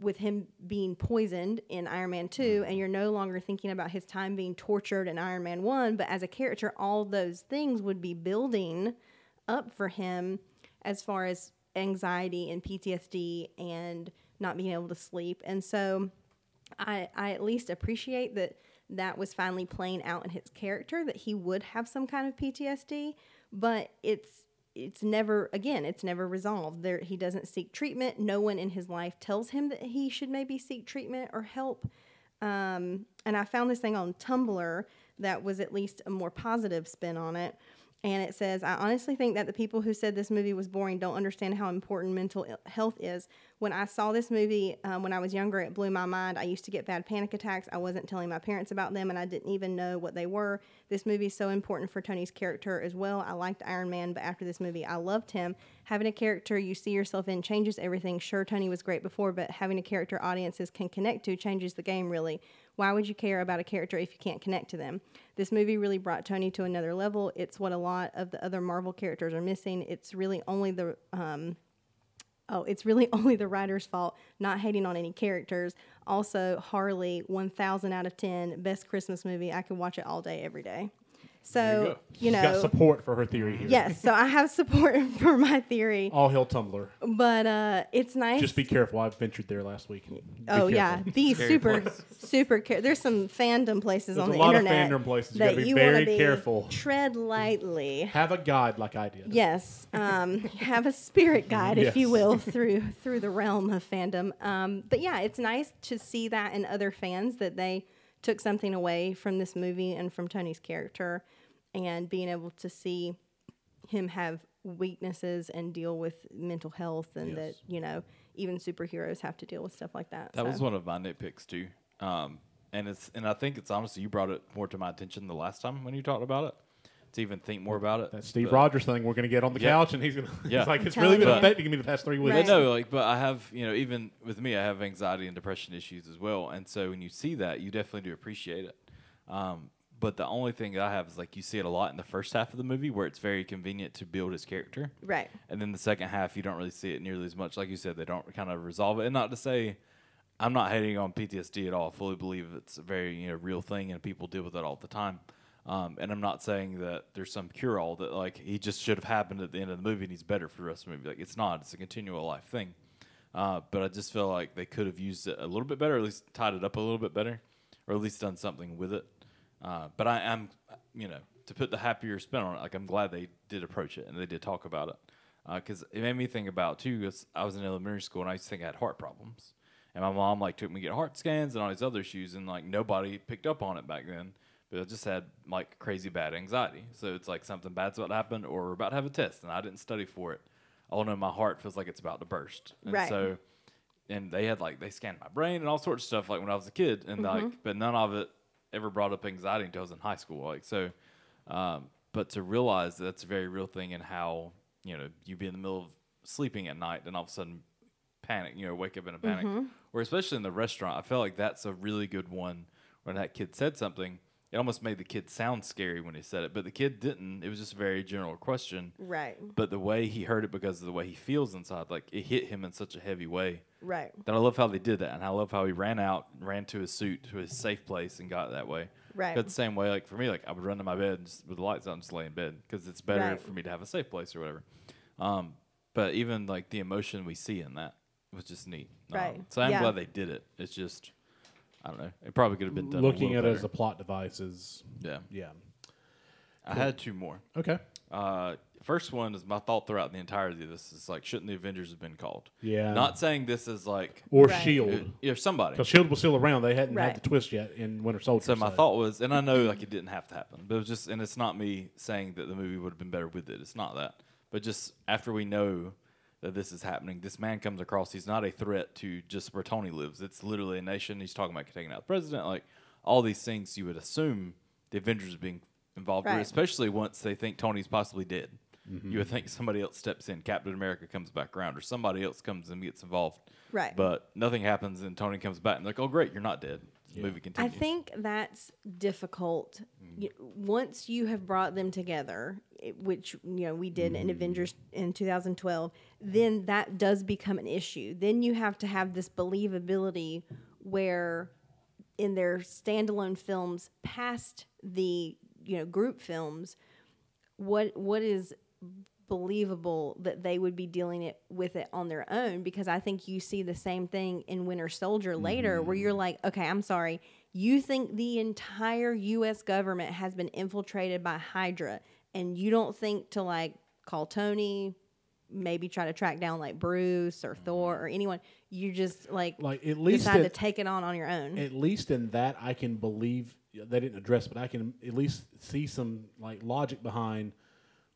with him being poisoned in Iron Man 2 and mm-hmm. you're no longer thinking about his time being tortured in Iron Man 1 but as a character all those things would be building up for him as far as anxiety and PTSD and not being able to sleep. And so I I at least appreciate that that was finally playing out in his character that he would have some kind of PTSD but it's it's never again it's never resolved. There he doesn't seek treatment. No one in his life tells him that he should maybe seek treatment or help. Um, and i found this thing on tumblr that was at least a more positive spin on it and it says i honestly think that the people who said this movie was boring don't understand how important mental health is. When i saw this movie um, when i was younger it blew my mind. I used to get bad panic attacks. I wasn't telling my parents about them and i didn't even know what they were. This movie is so important for tony's character as well. I liked iron man but after this movie i loved him. Having a character you see yourself in changes everything. Sure tony was great before but having a character audiences can connect to changes the game really why would you care about a character if you can't connect to them? This movie really brought Tony to another level. It's what a lot of the other Marvel characters are missing. It's really only the um, oh, it's really only the writer's fault. Not hating on any characters. Also, Harley, one thousand out of ten, best Christmas movie. I could watch it all day, every day. So go. you, She's got know, support for her theory here. yes. So I have support for my theory, All hail Tumblr. but uh, it's nice. Just be careful. I ventured there last week. Be Oh yeah, careful. the Very super close. super. Care- There's some fandom places on the internet. There's on a the lot of internet fandom places. You that gotta be you wanna very be careful. Tread lightly. Have a guide like I did. Yes, um, have a spirit guide, if you will, through through the realm of fandom. Um, but yeah, it's nice to see that in other fans that they took something away from this movie and from Tony's character, and being able to see him have weaknesses and deal with mental health, and that you know even superheroes have to deal with stuff like that. That was one of my nitpicks too. Um, and it's and I think it's honestly you brought it more to my attention the last time when you talked about it to even think more about it. That Steve But- Rogers thing, we're going to get on the Yeah. couch, and he's going to. Yeah. He's like, it's really been you. affecting me the past three weeks. Right. But no, like, but I have, you know, even with me, I have anxiety and depression issues as well. And so when you see that, you definitely do appreciate it. Um, but the only thing I have is like you see it a lot in the first half of the movie where it's very convenient to build his character. Right. And then the second half, you don't really see it nearly as much. Like you said, they don't kind of resolve it. And not to say I'm not hating on PTSD at all. I fully believe it's a very you know real thing and people deal with it all the time. Um, and I'm not saying that there's some cure all that like he just should have happened at the end of the movie and he's better for the rest of the movie. Like it's not. It's a continual life thing. Uh, but I just feel like they could have used it a little bit better, at least tied it up a little bit better, or at least done something with it. Uh, but I am, you know, to put the happier spin on it, like I'm glad they did approach it and they did talk about it. Because it made me think about, too, I was in elementary school and I used to think I had heart problems. And my mom, like, took me to get heart scans and all these other issues, and, like, nobody picked up on it back then. But I just had, like, crazy bad anxiety. So it's like something bad's about to happen or we're about to have a test, and I didn't study for it. All I know my heart feels like it's about to burst. And Right. so and they had like they scanned my brain and all sorts of stuff like when I was a kid, and like but none of it ever brought up anxiety until I was in high school. Like so, um, but to realize that that's a very real thing and how you know you be in the middle of sleeping at night and all of a sudden panic, you know, wake up in a panic, or especially in the restaurant. I felt like that's a really good one when that kid said something. It almost made the kid sound scary when he said it, but the kid didn't. It was just a very general question. Right. But the way he heard it because of the way he feels inside, like it hit him in such a heavy way Right. that I love how they did that, and I love how he ran out, ran to his suit, to his safe place, and got it that way. Right. But the same way, like for me, like I would run to my bed just, with the lights on, just lay in bed because it's better Right. for me to have a safe place or whatever. Um, but even like the emotion we see in that was just neat. Um, Right. so I'm Yeah. glad they did it. It's just, I don't know. It probably could have been done. Looking a at little it as a plot device is, yeah. yeah. I had two more. Okay. Uh, first one is my thought throughout the entirety of this is like, shouldn't the Avengers have been called? Yeah. Not saying this is like, Or Right. Shield. yeah, somebody. Because Shield was still around. They hadn't Right. had the twist yet in Winter Soldier. So my thought was, and I know like it didn't have to happen, but it was just, and it's not me saying that the movie would have been better with it. It's not that, but just after we know that this is happening, this man comes across. He's not a threat to just where Tony lives. It's literally a nation. He's talking about taking out the president, like all these things. You would assume the Avengers are being involved, with, especially once they think Tony's possibly dead. Mm-hmm. You would think somebody else steps in, Captain America comes back around, or somebody else comes and gets involved. Right. But nothing happens, and Tony comes back, and they're like, "Oh, great, you're not dead." The movie I think that's difficult. Mm. Y- Once you have brought them together, it- which you know we did in mm. Avengers in 2012, then that does become an issue. Then you have to have this believability where in their standalone films past the you know group films what what is believable that they would be dealing it with it on their own because I think you see the same thing in Winter Soldier later where you're mm-hmm. like, okay, I'm sorry. You think the entire US government has been infiltrated by Hydra and you don't think to like call Tony, maybe try to track down like Bruce or mm-hmm. Thor or anyone. You just like, Like, at least decide to take it on on your own. at least in that I can believe they didn't address, but I can at least see some like logic behind.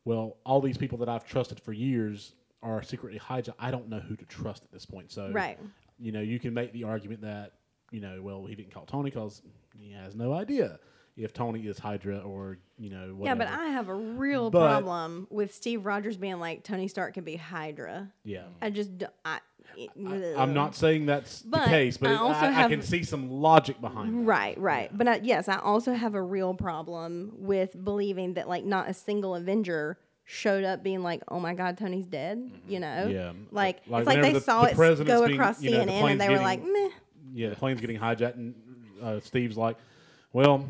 Well, all these people that I've trusted for years are secretly hijacked. I don't know who to trust at this point. So, Right. you know, you can make the argument that you know, well, he didn't call Tony because he has no idea if Tony is Hydra or you know, yeah, but I have a real But- problem with Steve Rogers being like Tony Stark can be Hydra. yeah. I just I. I am not saying that's But the case, but I I, I have- can see some logic behind it. Right, right. But I, yes, I also have a real problem with believing that like not a single Avenger showed up being like, "Oh my God, Tony's dead." You know, Mm-hmm. Yeah. Like, Like it's like they the- saw the it go being- across know, the CNN and they were like, "Meh." Yeah, the plane's getting hijacked, and uh, Steve's like, "Well,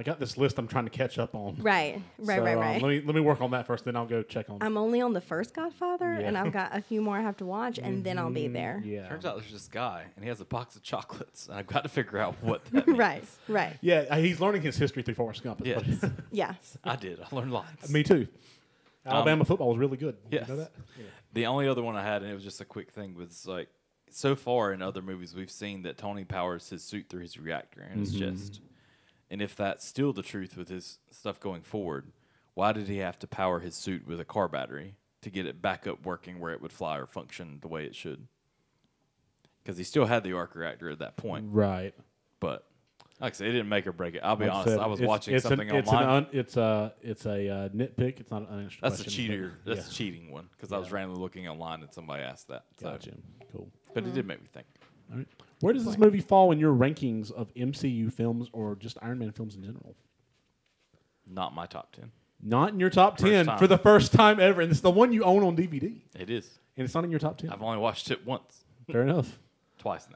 I got this list I'm trying to catch up on." Right, right, So, right, um, right. let me let me work on that first, then I'll go check on. I'm only on the first Godfather, and I've got a few more I have to watch, and then I'll be there. yeah, Turns out there's this guy, and he has a box of chocolates, and I've got to figure out what that means. right, right. yeah, uh, he's learning his history through Forrest Gump. is Yes. I did. I learned lots. me too. Alabama football was really good. Did Yes. You know that? The only other one I had, and it was just a quick thing, was like so far in other movies we've seen that Tony powers his suit through his reactor in his chest. And if that's still the truth with his stuff going forward, why did he have to power his suit with a car battery to get it back up working where it would fly or function the way it should. Because he still had the arc reactor at that point, Right. but like I said, it didn't make or break it. I'll be Like honest, said, I was watching it's an- something it's online. An un, it's a it's a uh, nitpick. It's not an unanswered That's a cheater. but- That's yeah. a cheating one because I was randomly looking online and somebody asked that. So, Gotcha. Cool. but it did make me think. All right. Where does this movie fall in your rankings of MCU films or just Iron Man films in general? Not my top ten. Not in your top First ten time. for the first time ever, and it's the one you own on DVD, It is. and it's not in your top 10 I've only watched it once, Fair enough. twice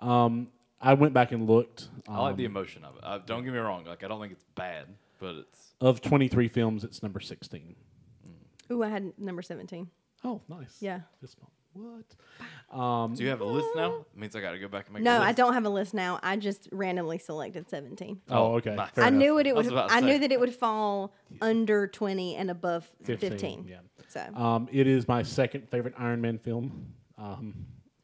now. Um, I went back and looked. I like the um, emotion of it. Uh, don't get me wrong. Like I don't think it's bad, but it's of twenty three films. It's number sixteen. Ooh, I had number 17. Oh, nice. Yeah. This month. What? Um, Do you have a list now? It means I got to go back and make. No, a list. I don't have a list now. I just randomly selected 17. oh, okay. nice. I enough. knew it. It I was would. I knew that it would fall under 20 and above 15. 15, yeah. So Um, it is my second favorite Iron Man film. Um,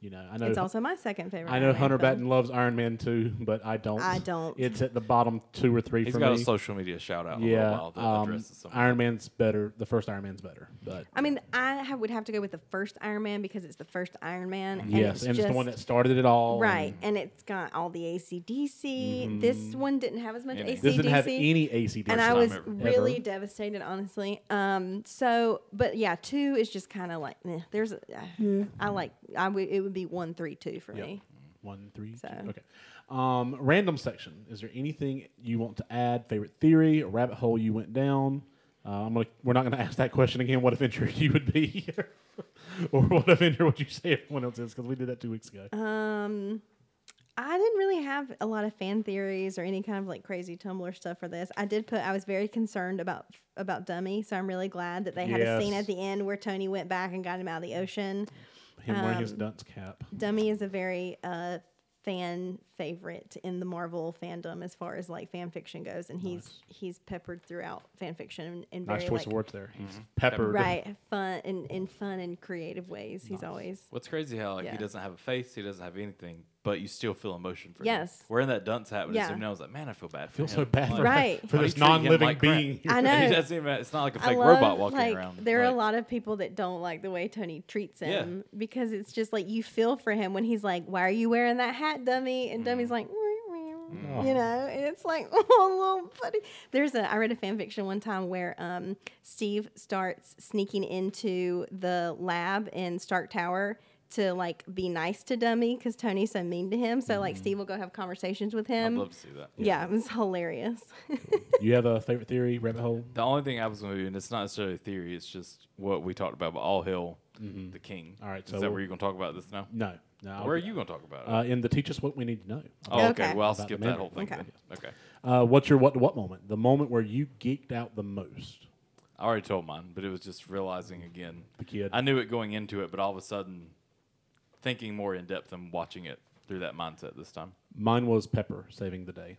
you know, I know. it's also my second favorite. I know Iron Man Hunter film. Batten loves Iron Man too, but I don't. I don't. It's at the bottom two or three He's for got me. a social media shout out. yeah, a while that um, addresses. Iron Man's better. The first Iron Man's better, but I mean, I have, would have to go with the first Iron Man because it's the first Iron Man. And yes, it's and just, it's the one that started it all. Right, and and it's got all the ACDC. This one didn't have as much Any. ACDC. doesn't have any AC. and I was ever. really Ever. devastated, honestly. Um, so, but yeah, two is just kind of like, eh, there's, a, uh, I like, I would, it would be one, three, two for Yep. me. One, three, So. two. Okay. Um, random section. Is there anything you want to add? Favorite theory, a rabbit hole you went down? Uh, I'm gonna. We're not gonna ask that question again. What Avenger you would be, or what Avenger would you say everyone else is? Because we did that two weeks ago. Um, I didn't really have a lot of fan theories or any kind of like crazy Tumblr stuff for this. I did put. I was very concerned about about Dummy, so I'm really glad that they had a scene at the end where Tony went back and got him out of the ocean. Him wearing his um, dunce cap. Dummy is a very uh, fan favorite in the Marvel fandom as far as like fan fiction goes, and he's he's peppered throughout fan fiction in, in Nice very choice like, of words there. He's Mm-hmm. peppered. right fun in, in fun and creative ways. He's always What's crazy how like Yeah. he doesn't have a face, he doesn't have anything, but you still feel emotion for him. Yes. Wearing that dunce hat would Yeah. assume now I was like, man, I feel bad. For Feel him. so bad Like, for, Right. for this do you treat him non-living like crap? being. I He know. doesn't even, it's not like a fake love, robot walking like, around. There are a lot of people that don't like the way Tony treats Yeah. him because it's just like you feel for him when he's like, "Why are you wearing that hat, dummy?" And Dummy's Mm. like, you know, and it's like, oh, little buddy. There's a I read a fan fiction one time where um, Steve starts sneaking into the lab in Stark Tower to like be nice to Dummy because Tony's so mean to him. So like Steve will go have conversations with him. I'd love to see that. yeah, it was hilarious. you have a favorite theory, rabbit hole? The only thing I was going to do, and it's not necessarily a theory, it's just what we talked about, but all hail the king. All right, Is so that we'll- where you're going to talk about this now? No, no. I'll Where are you going to talk about it? Uh, in the teach us what we need to know. oh, okay. okay. Well, I'll About skip that memory. whole thing. Okay. then. Okay. Uh, what's your what to what moment? The moment where you geeked out the most. I already told mine, but it was just realizing again. The kid. I knew it going into it, but all of a sudden, thinking more in depth and watching it through that mindset this time. Mine was Pepper saving the day.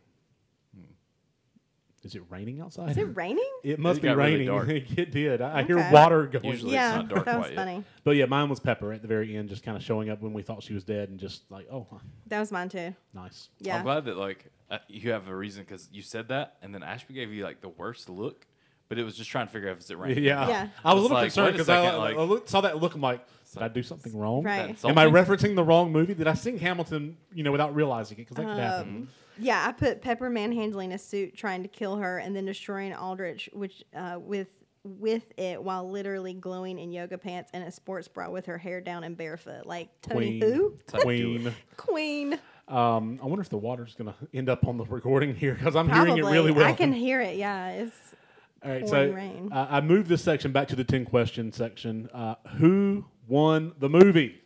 Is it raining outside? Is it raining? It must It be got really raining. dark. it did. I, I hear water going. Usually- it's not dark that was quite yet. funny. But yeah, mine was Pepper at the very end, just kind of showing up when we thought she was dead, and just like, oh, That was mine too. nice. Yeah. I'm glad that like uh, you have a reason because you said that, and then Ashby gave you like the worst look, but it was just trying to figure out if it's raining. Yeah. Yeah. I was a little like, concerned because I, second, I like- look- saw that look. I'm like, did I do something wrong? Right. That's Am I referencing the wrong movie? Did I sing Hamilton, you know, without realizing it? Because that could happen. Um, yeah, I put Pepper manhandling a suit, trying to kill her, and then destroying Aldrich, which uh, with with it while literally glowing in yoga pants and a sports bra with her hair down and barefoot. Like Tony, Queen. who Queen. Queen. Um, I wonder if the water's going to end up on the recording here because I'm hearing it really well. I can hear it. Yeah, it's All right, pouring so rain. uh, I moved this section back to the 10 question section. Uh, who won the movie?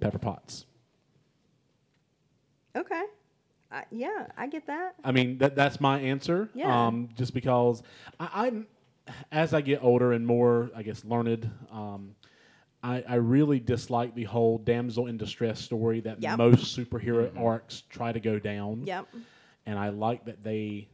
Pepper Potts. okay. I, yeah, I get that. I mean, that that's my answer. Yeah. Um, just because I, I'm, as I get older and more, I guess, learned, um, I, I really dislike the whole damsel in distress story that Yep. most superhero arcs try to go down. Yep. And I like that they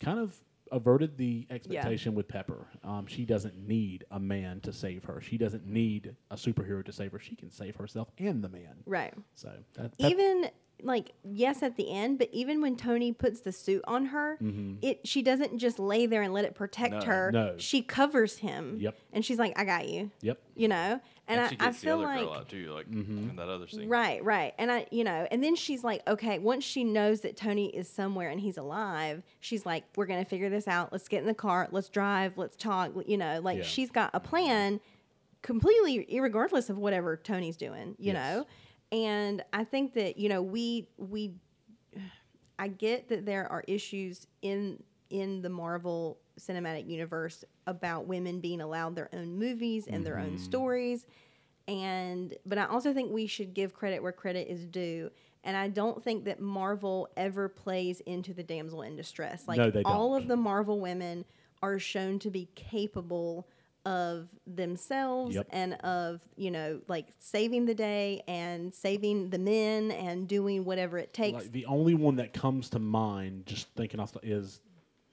kind of averted the expectation with Pepper. Um, she doesn't need a man to save her. She doesn't need a superhero to save her. She can save herself and the man. Right. So that, that- Even like yes at the end, but even when Tony puts the suit on her, it she doesn't just lay there and let it protect No. her. No. She covers him. Yep. And she's like, I got you. Yep. You know? And, I, I feel like out too, like mm, in that other scene. Right, right. And I, you know, and then she's like, okay, once she knows that Tony is somewhere and he's alive, she's like, we're going to figure this out. Let's get in the car. Let's drive. Let's talk. You know, like Yeah. she's got a plan completely irregardless of whatever Tony's doing, you Yes. know? And I think that, you know, we, we, I get that there are issues in, in the Marvel cinematic universe about women being allowed their own movies and their Mm-hmm. own stories and but I also think we should give credit where credit is due. And I don't think that Marvel ever plays into the damsel in distress. Like No, all of the Marvel women are shown to be capable of themselves Yep. and of, you know, like saving the day and saving the men and doing whatever it takes. Like the only one that comes to mind, just thinking off the, is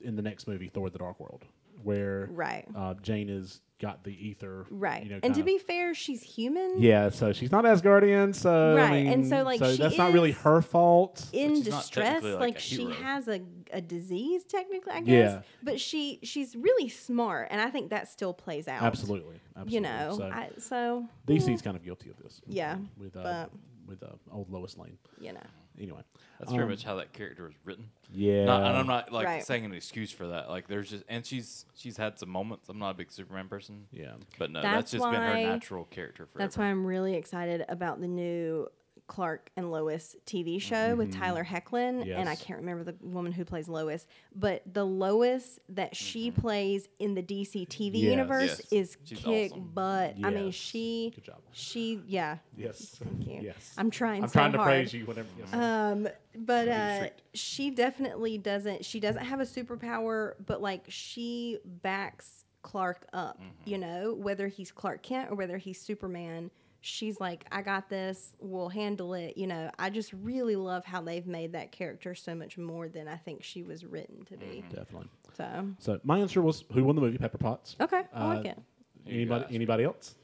in the next movie, Thor: The Dark World, where Right. uh, Jane has got the ether, right. You know, and to kinda- be fair, she's human. yeah, so she's not Asgardian, so I Right, and so, like, she that's not really her fault. in distress like, like, she hero. has a, a disease technically i guess Yeah. but she she's really smart and i think that still plays out Absolutely, absolutely. you know so I, so DC's kind of guilty of this. Yeah, with uh, but- with uh, old Lois Lane. you know Anyway, That's very Um, much how that character was written. yeah, Not, and I'm not like Right. saying an excuse for that. Like there's just and she's she's had some moments. I'm not a big Superman person. yeah. But no, That's that's, just been her natural character forever. that's why i'm really excited about the new Clark and Lois TV show with Tyler Hoechlin, and I can't remember the woman who plays Lois, but the Lois that she plays in the DC TV Yes. universe Yes. is She's kick awesome. butt. I mean, she, Good job. she, yeah. Yes. Thank you. Yes. I'm trying. I'm so trying to hard. praise you whenever. Yes. Um, but uh, she definitely doesn't. She doesn't have a superpower, but like she backs Clark up. Mm-hmm. You know, whether he's Clark Kent or whether he's Superman, she's like, "I got this. We'll handle it." You know, I just really love how they've made that character so much more than I think she was written to be. Mm-hmm. Definitely. So So my answer was who won the movie? Pepper Potts. okay, I like Uh, it. You Anybody? guys. Anybody else?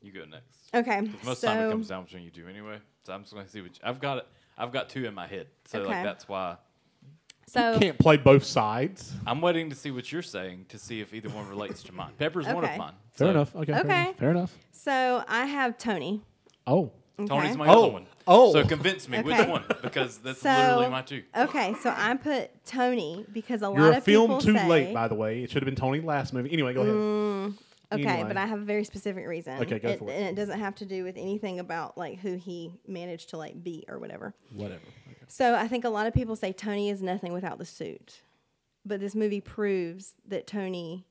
you go next. Okay, 'Cause Most so time it comes down between you two anyway. So I'm just going to see which I've got. It. I've got two in my head. So Okay. like that's why so Can't play both sides. I'm waiting to see what you're saying to see if either one relates to mine. Pepper's one Okay. of mine. Fair So enough. Okay. Fair Okay. enough. Fair enough. so I have Tony. Oh. Tony's okay? my Oh. other one. Oh. So convince me which Okay. one because that's So- literally my two. Okay, so I put Tony because a You're lot a of film people too say, late, by the way. It should have been Tony last movie. Anyway, go ahead. Mm, Okay, Anyway. but I have a very specific reason. Okay, go it, for it. And it doesn't have to do with anything about like who he managed to like beat or whatever. Whatever. Okay. So I think a lot of people say Tony is nothing without the suit, but this movie proves that Tony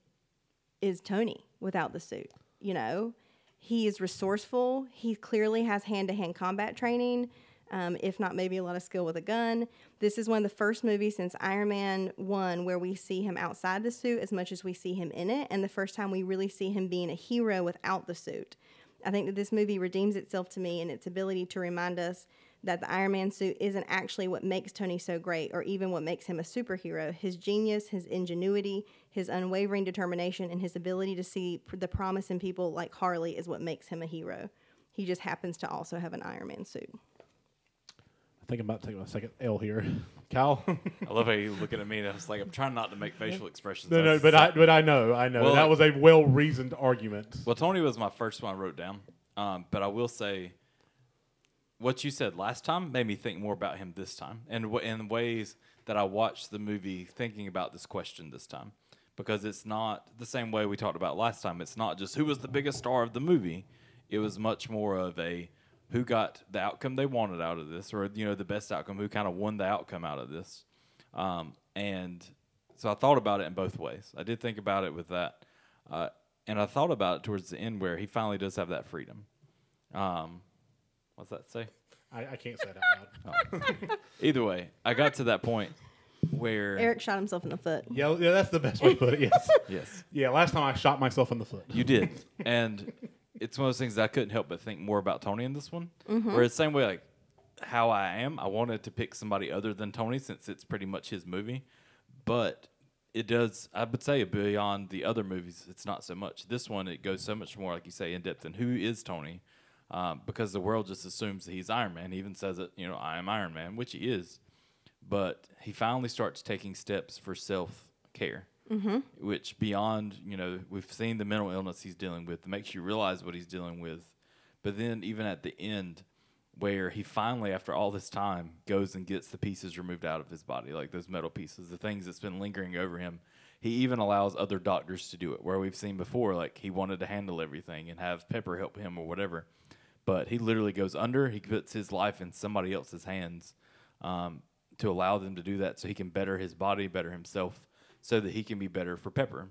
is Tony without the suit. You know, he is resourceful. He clearly has hand-to-hand combat training. Um, if not, maybe a lot of skill with a gun. This is one of the first movies since Iron Man 1 where we see him outside the suit as much as we see him in it, and the first time we really see him being a hero without the suit. I think that this movie redeems itself to me in its ability to remind us that the Iron Man suit isn't actually what makes Tony so great or even what makes him a superhero. His genius, his ingenuity, his unwavering determination, and his ability to see the promise in people like Harley is what makes him a hero. He just happens to also have an Iron Man suit. I think I'm about to take my second L here. Cal. I love how you're looking at me and I was like, I'm trying not to make facial expressions. no, no, but I, but I know, I know Well, that like- was a well reasoned argument. Well, Tony was my first one I wrote down. Um, but I will say, what you said last time made me think more about him this time, and w- in ways that I watched the movie thinking about this question this time, because it's not the same way we talked about last time. It's not just who was the biggest star of the movie. It was much more of a who got the outcome they wanted out of this, or you know the best outcome, who kind of won the outcome out of this. Um, and so I thought about it in both ways. I did think about it with that, uh, and I thought about it towards the end where he finally does have that freedom. Um, what's that say? I, I can't say it out loud. Either way, I got to that point where Eric shot himself in the foot. yeah, yeah, that's the best way to put it. Yes. yes, yeah, last time I shot myself in the foot. you did, and it's one of those things that I couldn't help but think more about Tony in this one. Mm-hmm. Where it's the same way like how I am, I wanted to pick somebody other than Tony since it's pretty much his movie, but it does. I would say beyond the other movies, it's not so much. This one it goes so much more, like you say, in depth. And who is Tony? uh, because the world just assumes that he's Iron Man. He even says it, you know, I am Iron Man, which he is. But he finally starts taking steps for self care, mm-hmm. which beyond, you know, we've seen the mental illness he's dealing with, makes you realize what he's dealing with. But then even at the end, where he finally, after all this time, goes and gets the pieces removed out of his body, like those metal pieces, the things that's been lingering over him. He even allows other doctors to do it, where we've seen before, like he wanted to handle everything and have Pepper help him or whatever. But he literally goes under, he puts his life in somebody else's hands um, to allow them to do that so he can better his body, better himself, so that he can be better for Pepper.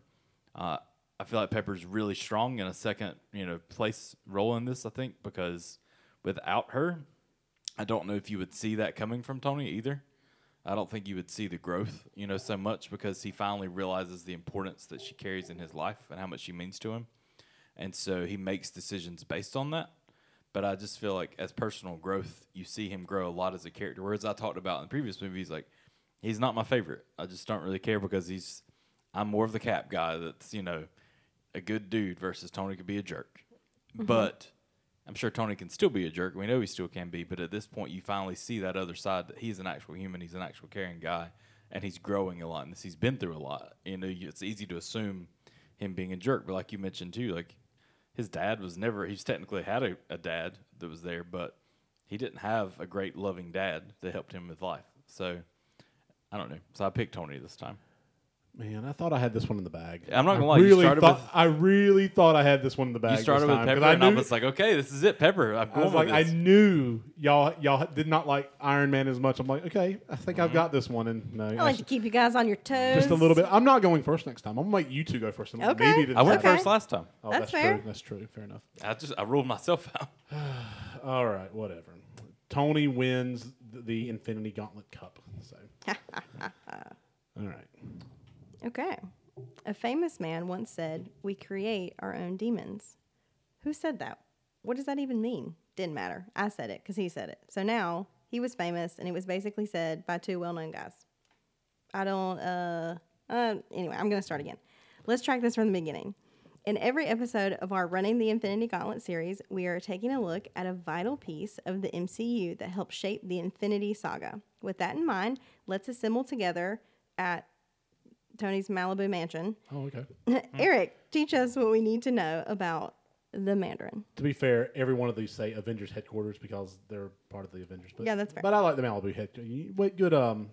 Uh, I feel like Pepper's really strong in a second, you know, place role in this, I think, because without her, I don't know if you would see that coming from Tony either. I don't think you would see the growth, you know, so much because he finally realizes the importance that she carries in his life and how much she means to him. And so he makes decisions based on that. But I just feel like as personal growth, you see him grow a lot as a character. Whereas I talked about in previous movies, like he's not my favorite. I just don't really care because he's I'm more of the cap guy that's, you know, a good dude versus Tony could be a jerk. Mm-hmm. But I'm sure Tony can still be a jerk. We know he still can be, but at this point, you finally see that other side that he's an actual human. He's an actual caring guy, and he's growing a lot. And this, he's been through a lot. You know, it's easy to assume him being a jerk, but like you mentioned too, like his dad was never. He's technically had a, a dad that was there, but he didn't have a great loving dad that helped him with life. So I don't know. So I picked Tony this time. Man, I thought I had this one in the bag. I'm not gonna I lie, you Really started thought, with- I really thought I had this one in the bag. You started this with time, 'cause Pepper, I and I knew- was like, okay, this is it, Pepper. I'm I going was like, with I this. knew y'all y'all did not like Iron Man as much. I'm like, okay, I think Mm-hmm. I've got this one, and no, I like to keep you guys on your toes. just a little bit. I'm not going first next time. I'm gonna make you two go first. and Okay. Maybe the I went Okay. first last time. Oh, That's that's, fair. true. That's true. Fair enough. I just I ruled myself out. All right, whatever. Tony wins th- the Infinity Gauntlet Cup. All right. Okay. A famous man once said, We create our own demons. Who said that? What does that even mean? Didn't matter. I said it because he said it. So now he was famous and it was basically said by two well known guys. I don't, uh, uh, anyway, I'm going to start again. Let's track this from the beginning. In every episode of our Running the Infinity Gauntlet series, we are taking a look at a vital piece of the MCU that helped shape the Infinity Saga. With that in mind, let's assemble together at Tony's Malibu mansion. Oh, okay. Eric, teach us what we need to know about the Mandarin. To be fair, every one of these say Avengers headquarters because they're part of the Avengers. But, Yeah, that's fair. But I like the Malibu headquarters. Wait, good, um,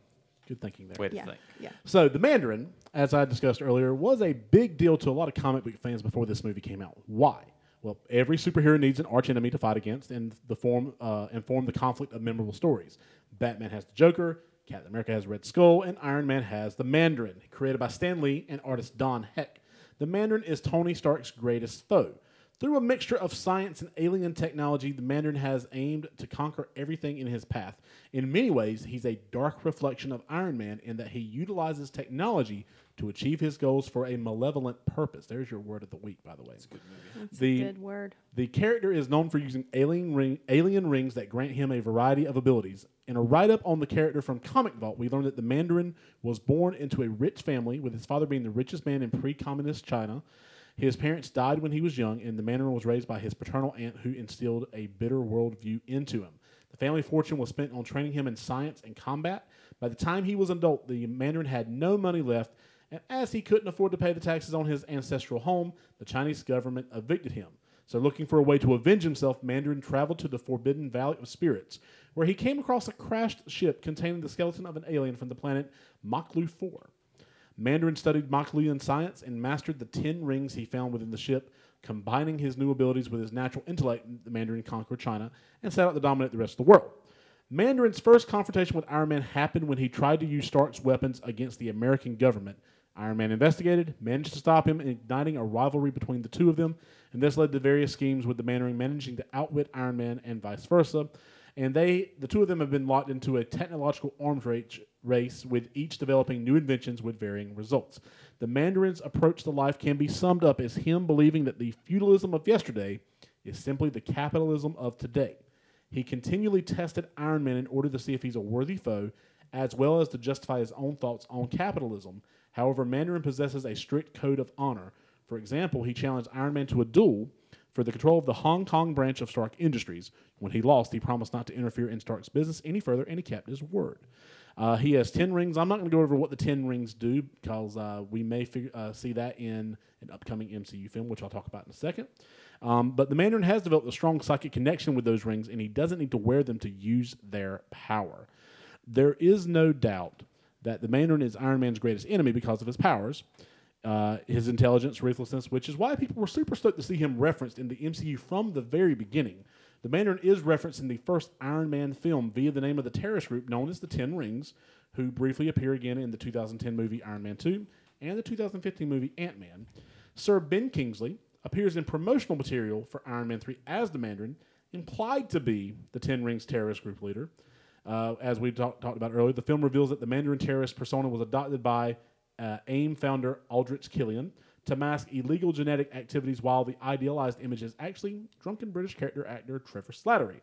good thinking there. Way to Yeah. think. Yeah. So the Mandarin, as I discussed earlier, was a big deal to a lot of comic book fans before this movie came out. Why? Well, every superhero needs an archenemy to fight against and the form uh, and form the conflict of memorable stories. Batman has the Joker, Captain America has Red Skull, and Iron Man has the Mandarin, created by Stan Lee and artist Don Heck. The Mandarin is Tony Stark's greatest foe. Through a mixture of science and alien technology, the Mandarin has aimed to conquer everything in his path. In many ways, he's a dark reflection of Iron Man in that he utilizes technology to achieve his goals for a malevolent purpose. There's your word of the week, by the way. That's The- a good word. The character is known for using alien ring, alien rings that grant him a variety of abilities. In a write up on the character from Comic Vault, we learned that the Mandarin was born into a rich family, with his father being the richest man in pre communist China. His parents died when he was young, and the Mandarin was raised by his paternal aunt, who instilled a bitter worldview into him. The family fortune was spent on training him in science and combat. By the time he was an adult, the Mandarin had no money left, and as he couldn't afford to pay the taxes on his ancestral home, the Chinese government evicted him. So, looking for a way to avenge himself, Mandarin traveled to the Forbidden Valley of Spirits, where he came across a crashed ship containing the skeleton of an alien from the planet Maklu 4. Mandarin studied Makluian science and mastered the 10 rings he found within the ship. Combining his new abilities with his natural intellect, the Mandarin conquered China and set out to dominate the rest of the world. Mandarin's first confrontation with Iron Man happened when he tried to use Stark's weapons against the American government. Iron Man investigated, managed to stop him, igniting a rivalry between the two of them, and this led to various schemes with the Mandarin managing to outwit Iron Man and vice versa. And they, the two of them, have been locked into a technological arms race, race with each developing new inventions with varying results. The Mandarin's approach to life can be summed up as him believing that the feudalism of yesterday is simply the capitalism of today. He continually tested Iron Man in order to see if he's a worthy foe, as well as to justify his own thoughts on capitalism. However, Mandarin possesses a strict code of honor. For example, he challenged Iron Man to a duel for the control of the Hong Kong branch of Stark Industries. When he lost, he promised not to interfere in Stark's business any further, and he kept his word. Uh, he has 10 rings. I'm not going to go over what the 10 rings do because uh, we may figure, uh, see that in an upcoming MCU film, which I'll talk about in a second. Um, but the Mandarin has developed a strong psychic connection with those rings, and he doesn't need to wear them to use their power. There is no doubt that the Mandarin is Iron Man's greatest enemy because of his powers, uh, his intelligence, ruthlessness, which is why people were super stoked to see him referenced in the MCU from the very beginning. The Mandarin is referenced in the first Iron Man film via the name of the terrorist group known as the Ten Rings, who briefly appear again in the 2010 movie Iron Man 2 and the 2015 movie Ant Man. Sir Ben Kingsley appears in promotional material for Iron Man 3 as the Mandarin, implied to be the Ten Rings terrorist group leader. Uh, as we talk, talked about earlier, the film reveals that the Mandarin terrorist persona was adopted by uh, AIM founder Aldrich Killian to mask illegal genetic activities, while the idealized image is actually drunken British character actor Trevor Slattery.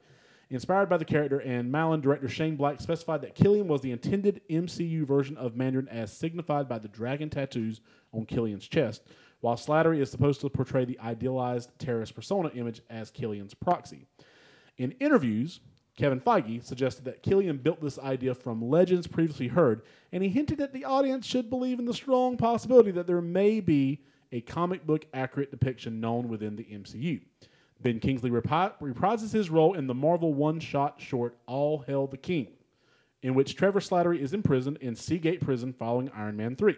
Inspired by the character, and Malin director Shane Black specified that Killian was the intended MCU version of Mandarin as signified by the dragon tattoos on Killian's chest, while Slattery is supposed to portray the idealized terrorist persona image as Killian's proxy. In interviews, Kevin Feige suggested that Killian built this idea from legends previously heard, and he hinted that the audience should believe in the strong possibility that there may be a comic book accurate depiction known within the MCU. Ben Kingsley reprises his role in the Marvel one shot short All Hail the King, in which Trevor Slattery is imprisoned in Seagate Prison following Iron Man 3.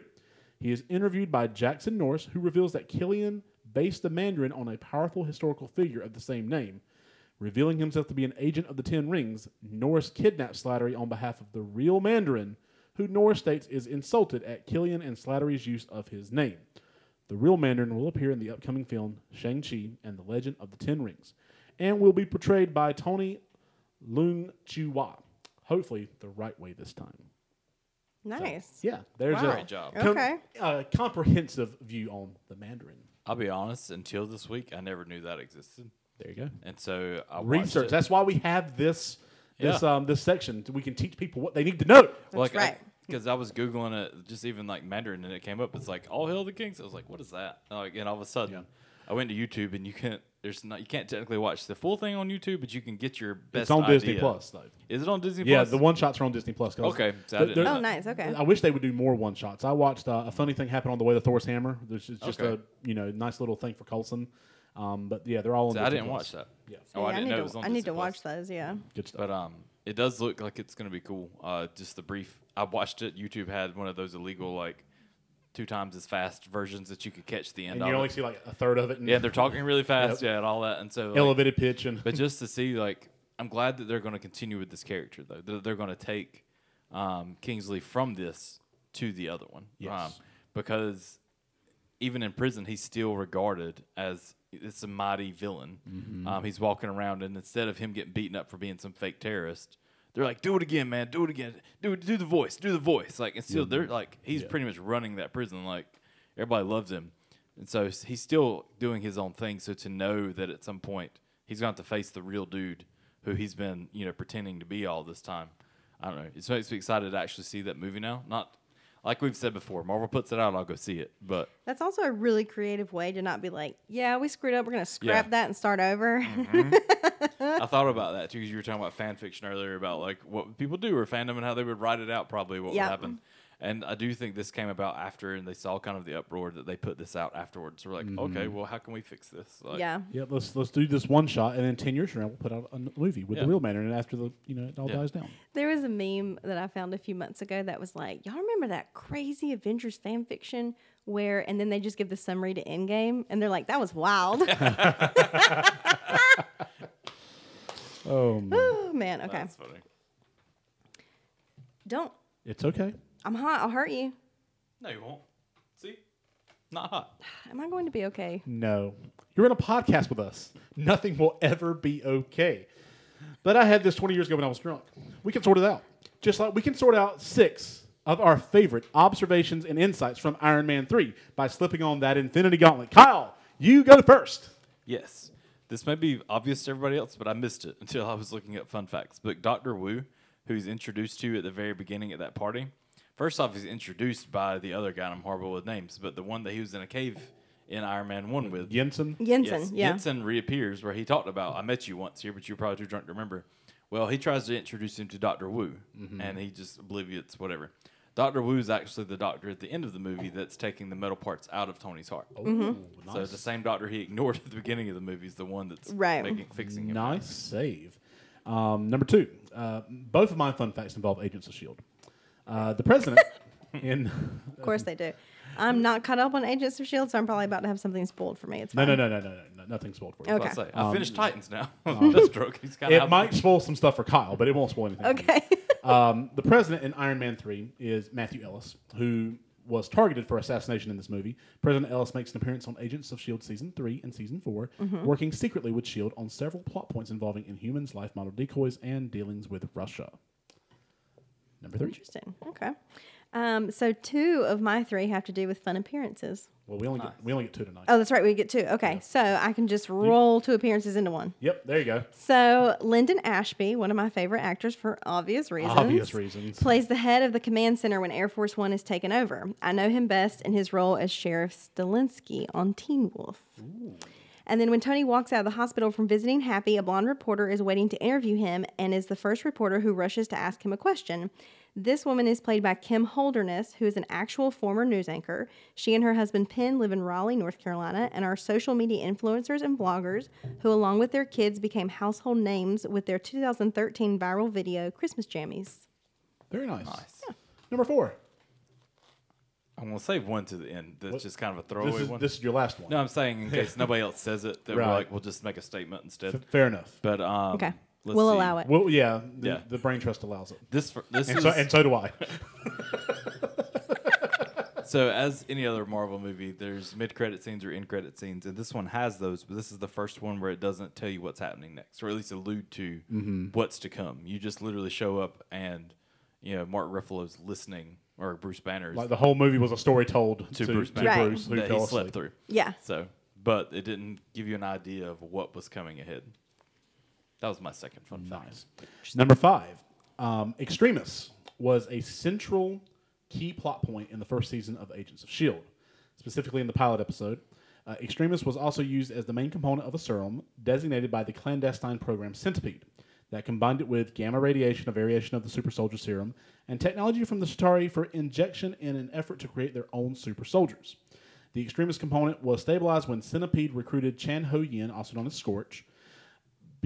He is interviewed by Jackson Norris, who reveals that Killian based the Mandarin on a powerful historical figure of the same name. Revealing himself to be an agent of the Ten Rings, Norris kidnaps Slattery on behalf of the real Mandarin, who Norris states is insulted at Killian and Slattery's use of his name. The real Mandarin will appear in the upcoming film Shang-Chi and the Legend of the Ten Rings, and will be portrayed by Tony Leung Chua. Hopefully, the right way this time. Nice. Yeah, there's Wow. a Great job. com- Okay. uh, comprehensive view on the Mandarin. I'll be honest. Until this week, I never knew that existed, There you go. and so I Research. it. That's why we have this this Yeah. um this section. We can teach people what they need to know. That's like, right. Because I, was googling it, just even like Mandarin, and it came up. It's like all hail the kings. I was like, what is that? And, like, and all of a sudden, I went to YouTube, and you can't. There's not. You can't technically watch the full thing on YouTube, but you can get your best. It's on idea. Disney Plus though. Is it on Disney Plus? Yeah, Plus? the one shots are on Disney Plus. Okay, so I there- didn't there- know Oh, nice. Okay. I wish they would do more one shots. I watched uh, a funny thing happen on the way to Thor's hammer. This is just Okay. a you know nice little thing for Coulson. Um, but yeah, they're all on. So I didn't Plus. watch that. Yeah, Oh, Yeah, I didn't need know to, it was on I need to Plus. watch those. Yeah. good stuff. But um, it does look like it's going to be cool. Uh, just the brief. I watched it. YouTube had one of those illegal like two times as fast versions that you could catch the end and of you only it. see like a third of it. And Yeah, they're talking really fast. Yep. Yeah, and all that. And so like, elevated pitch and but just to see like I'm glad that they're going to continue with this character though. They're, they're going to take um, Kingsley from this to the other one. Yes. Um, because even in prison, he's still regarded as it's a mighty villain. Mm-hmm. Um, he's walking around, and instead of him getting beaten up for being some fake terrorist, they're like, "Do it again, man! Do it again! Do! Do the voice! Do the voice!" Like, and still, they're like, he's Yeah. pretty much running that prison. Like, everybody loves him, and so he's still doing his own thing. So to know that at some point he's going to to face the real dude who he's been, you know, pretending to be all this time. I don't know. It makes me excited to actually see that movie now. Not like we've said before, Marvel puts it out, I'll go see it. But That's also a really creative way to not be like, yeah, we screwed up. We're gonna scrap Yeah. that and start over. Mm-hmm. I thought about that too because you were talking about fan fiction earlier about like what people do or fandom and how they would write it out, probably what Yep. would happen. And I do think this came about after, and they saw kind of the uproar that they put this out afterwards. So we're like, okay, mm-hmm. well, how can we fix this? Like, yeah. yeah, let's let's do this one shot, and then ten years from now we'll put out a movie with Yeah. the real Mandarin after the you know it all Yeah. dies down. There was a meme that I found a few months ago that was like, y'all remember that crazy Avengers fan fiction where, and then they just give the summary to Endgame, and they're like, that was wild. Oh, man. oh man, okay. That's funny. Don't. it's okay. I'm hot. I'll hurt you. No, you won't. See? Not hot. Am I going to be okay? No, you're in a podcast with us. Nothing will ever be okay. But I had this 20 years ago when I was drunk. We can sort it out, just like we can sort out six of our favorite observations and insights from Iron Man 3 by slipping on that Infinity Gauntlet. Kyle, you go first. Yes. This may be obvious to everybody else, but I missed it until I was looking at fun facts. But Dr. Wu, who's introduced to you at the very beginning at that party, first off, he's introduced by the other guy, and I'm horrible with names, but the one that he was in a cave in Iron Man One with. Jensen. Jensen, Yes, yeah. Jensen reappears where he talked about I met you once here, but you're probably too drunk to remember. Well, he tries to introduce him to Doctor Wu, Mm-hmm. and he just oblivious, whatever. Doctor Wu is actually the doctor at the end of the movie that's taking the metal parts out of Tony's heart. Oh, Mm-hmm. So the same doctor he ignored at the beginning of the movie is the one that's Right. making, fixing him. Nice save. Um, number two, uh, both of my fun facts involve Agents of S.H.I.E.L.D. Uh, the president in. Of course they do. I'm not caught up on Agents of Shield, so I'm probably about to have something spoiled for me. It's No, fine. no, no, no, no, no, nothing spoiled for you. Okay. I, say, I finished Titans now. Deathstroke. He's kind Um, It might spoil some stuff for Kyle, but it won't spoil anything. for you. Okay. Um, the president in Iron Man 3 is Matthew Ellis, who was targeted for assassination in this movie. President Ellis makes an appearance on Agents of S.H.I.E.L.D. Season 3 and Season 4, working secretly with S.H.I.E.L.D. on several plot points involving Inhumans, life model decoys, and dealings with Russia. Number three. Interesting. Okay. Um, so two of my three have to do with fun appearances. Well, we only get we only get two tonight. Oh, that's right. We get two. Okay. So I can just roll two appearances into one. Yep, there you go. So Linden Ashby, one of my favorite actors for obvious reasons, Obvious reasons. plays the head of the command center when Air Force One is taken over. I know him best in his role as Sheriff Stilinski on Teen Wolf. And then when Tony walks out of the hospital from visiting Happy, a blonde reporter is waiting to interview him and is the first reporter who rushes to ask him a question. This woman is played by Kim Holderness, who is an actual former news anchor. She and her husband Penn live in Raleigh, North Carolina, and are social media influencers and bloggers who, along with their kids, became household names with their 2013 viral video, Christmas Jammies. Very nice. Nice. Number four. I'm going to save one to the end. That's What- just kind of a This throwaway is, one. this is your last one. no, I'm saying in case nobody else says it, that Right. we're like, we'll just make a statement instead. F- Fair enough. But um, Okay. let's we'll see. allow it. Well, yeah, the, Yeah. the brain trust allows it. This fir- this And is so, and so do I. So, as any other Marvel movie, there's mid-credit scenes or end-credit scenes, and this one has those. But this is the first one where it doesn't tell you what's happening next, or at least allude to Mm-hmm. what's to come. You just literally show up, and you know Mark Ruffalo's listening, or Bruce Banner's like the whole movie was a story told to, to, Bruce to Banner Right. Bruce who that fell he slept asleep. through. Yeah. So, but it didn't give you an idea of what was coming ahead. That was my second fun fact. Nice. Number five, um, Extremis was a central key plot point in the first season of Agents of S.H.I.E.L.D., specifically in the pilot episode. Uh, Extremis was also used as the main component of a serum designated by the clandestine program Centipede that combined it with gamma radiation, a variation of the super soldier serum, and technology from the Chitauri for injection in an effort to create their own super soldiers. The Extremis component was stabilized when Centipede recruited Chan Ho Yin, also known as Scorch,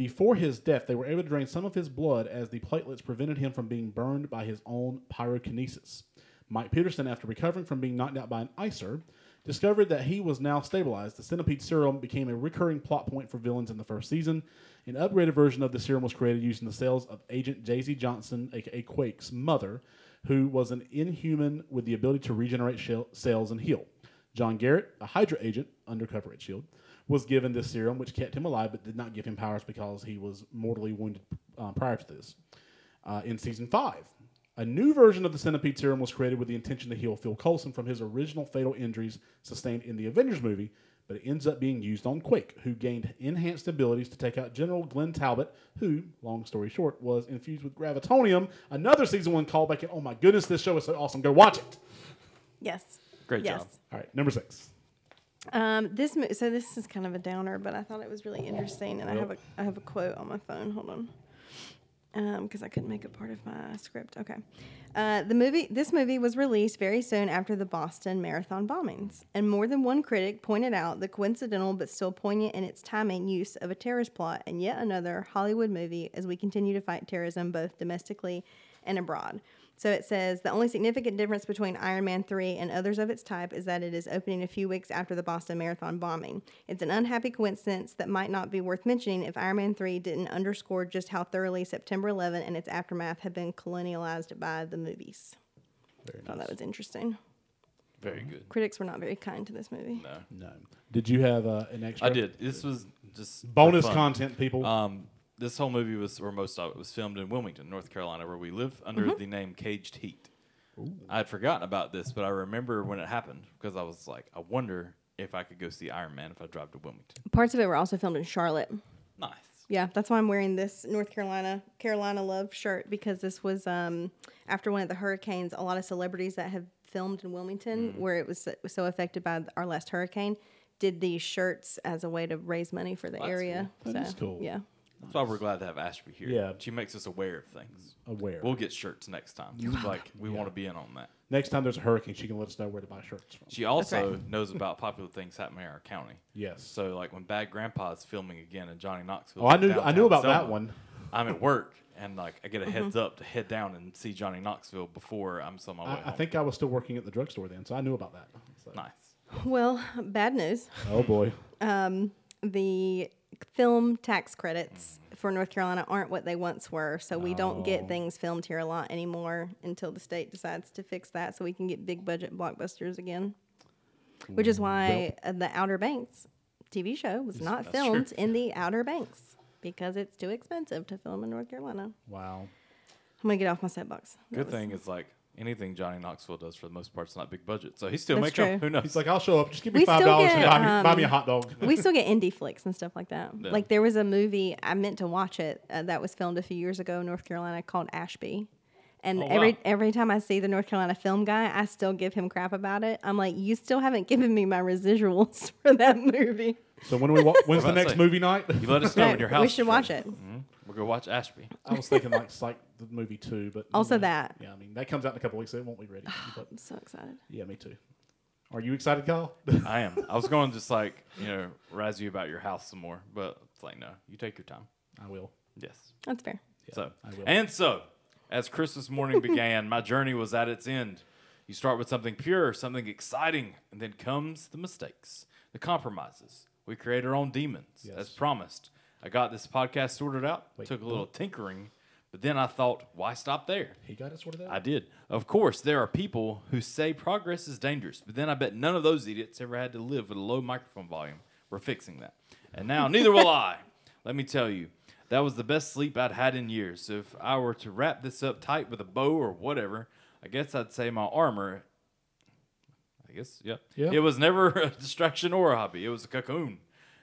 before his death, they were able to drain some of his blood as the platelets prevented him from being burned by his own pyrokinesis. Mike Peterson, after recovering from being knocked out by an icer, discovered that he was now stabilized. The centipede serum became a recurring plot point for villains in the first season. An upgraded version of the serum was created using the cells of Agent Daisy Johnson, aka Quake's mother, who was an inhuman with the ability to regenerate shell- cells and heal. John Garrett, a Hydra agent undercover at S.H.I.E.L.D., was given this serum, which kept him alive but did not give him powers because he was mortally wounded uh, prior to this. Uh, in season five, a new version of the centipede serum was created with the intention to heal Phil Coulson from his original fatal injuries sustained in the Avengers movie, but it ends up being used on Quake, who gained enhanced abilities to take out General Glenn Talbot, who, long story short, was infused with gravitonium. Another season one callback, and oh my goodness, this show is so awesome. Go watch it. Yes. Great yes. job. All right, number six. Um, this mo- so this is kind of a downer, but I thought it was really interesting, and I have a I have a quote on my phone. Hold on, because I couldn't make it part of my script. Okay, uh, the movie this movie was released very soon after the Boston Marathon bombings, and more than one critic pointed out the coincidental but still poignant in its timing use of a terrorist plot in yet another Hollywood movie as we continue to fight terrorism both domestically and abroad. So it says the only significant difference between Iron Man 3 and others of its type is that it is opening a few weeks after the Boston Marathon bombing. It's an unhappy coincidence that might not be worth mentioning if Iron Man 3 didn't underscore just how thoroughly September 11 and its aftermath have been colonialized by the movies. Very I thought that was interesting. Very good. Critics were not very kind to this movie. No, No. Did you have uh, an extra? I did. This was just Bonus content, people. Um, this whole movie was, or most of it, was filmed in Wilmington, North Carolina, where we live, under Mm-hmm. the name Caged Heat. I had forgotten about this, but I remember when it happened because I was like, I wonder if I could go see Iron Man if I drive to Wilmington. Parts of it were also filmed in Charlotte. Nice. Yeah, that's why I'm wearing this North Carolina Carolina Love shirt because this was um, after one of the hurricanes. A lot of celebrities that have filmed in Wilmington, where it was, it was so affected by our last hurricane, did these shirts as a way to raise money for the That's area. cool. That so is cool. yeah. That's why we're glad to have Ashby here. Yeah. She makes us aware of things. Aware. We'll get shirts next time. like we want to be in on that. Next time there's a hurricane, she can let us know where to buy shirts from. She also right. knows about popular things happening in our county. Yes. So like when Bad Grandpa is filming again in Johnny Knoxville. Oh, I knew. I knew about Selma, that one. I'm at work and like I get a heads up to head down and see Johnny Knoxville before I'm still on my way I, I think I was still working at the drugstore then, so I knew about that. So- nice. Well, bad news. Oh boy. um, the film tax credits for North Carolina aren't what they once were. So we don't get things filmed here a lot anymore until the state decides to fix that so we can get big budget blockbusters again. Which is why uh, the Outer Banks TV show was not that's filmed true. in the Outer Banks because it's too expensive to film in North Carolina. Wow. I'm going to get off my soapbox. That Good was- thing is like anything Johnny Knoxville does for the most part is not big budget. So he still That's makes them. true. Who knows? He's like, I'll show up. Just give me We five still dollars and get, buy me, buy me a um, hot dog. we still get indie flicks and stuff like that. Yeah. Like there was a movie I meant to watch it uh, that was filmed a few years ago in North Carolina called Ashby. And Oh, every wow. every time I see the North Carolina film guy, I still give him crap about it. I'm like, you still haven't given me my residuals for that movie. So when we wa- when's the about to next say. movie night? you let us know Right, when your house. we is should ready. watch it. We'll go watch Ashby. I was thinking like Psych the movie too, but Also that. Yeah, I mean that comes out in a couple weeks, so it won't be ready. but I'm so excited. yeah, me too. Are you excited, Kyle? I am. I was going to just like you know razz you about your house some more, but it's like no, you take your time. I will. Yes. That's fair. So, I will. and so, as Christmas morning began, my journey was at its end. You start with something pure, something exciting, and then comes the mistakes, the compromises. We create our own demons, Yes. as promised. I got this podcast sorted out, Wait, took a little tinkering, but then I thought, why stop there? He got it sorted out. I did. Of course, there are people who say progress is dangerous, but then I bet none of those idiots ever had to live with a low microphone volume. We're fixing that. And now, neither will I. Let me tell you, that was the best sleep I'd had in years. So if I were to wrap this up tight with a bow or whatever, I guess I'd say my armor. I guess, yeah. Yeah. It was never a distraction or a hobby. It was a cocoon.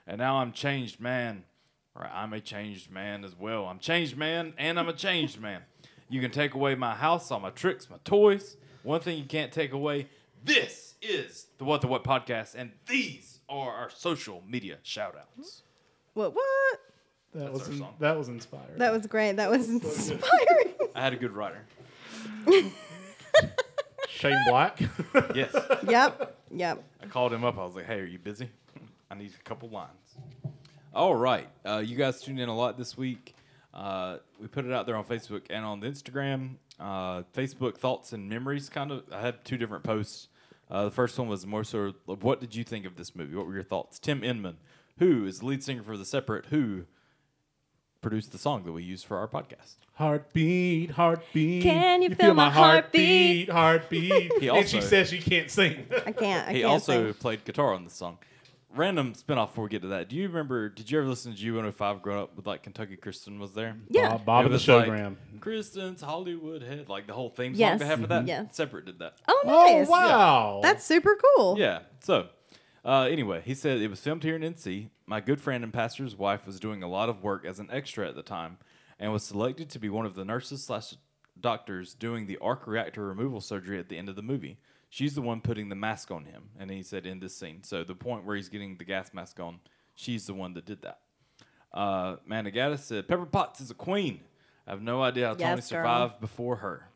And now I'm changed man. Or I'm a changed man as well. I'm changed man and I'm a changed man. You can take away my house, all my tricks, my toys. One thing you can't take away this is the What the What podcast, and these are our social media shout outs. What? What? that That's was our in- that was inspired. That was great. That was inspiring. I had a good writer. Shane Black. Yes. yep. Yep. I called him up. I was like, hey, are you busy? I need a couple lines. All right. Uh, you guys tuned in a lot this week. Uh, we put it out there on Facebook and on the Instagram. Uh, Facebook thoughts and memories, kind of. I had two different posts. Uh, the first one was more sort of, what did you think of this movie? What were your thoughts? Tim Inman, who is the lead singer for The Separate, who produced the song that we use for our podcast. Heartbeat, heartbeat. Can you feel my heartbeat? Heartbeat. He and she also- says she can't sing. I can't. I he can't also sing. played guitar on the song. Random spinoff before we get to that. Do you remember? Did you ever listen to G105 growing up with like Kentucky Kristen was there? Yeah. Bob, Bob It and the was like, Showgram. Kristen's Hollywood Head, like the whole theme song Yes. they have for that. Mhm. Yes. Separate did that. Oh, Oh nice. wow! That's super cool. Yeah. So, uh, anyway, he said it was filmed here in NC. My good friend and pastor's wife was doing a lot of work as an extra at the time, and was selected to be one of the nurses slash doctors doing the arc reactor removal surgery at the end of the movie. She's the one putting the mask on him, and he said in this scene. So the point where he's getting the gas mask on, she's the one that did that. Uh, said Pepper Potts is a queen. I have no idea how Tony Yes, girl. survived before her.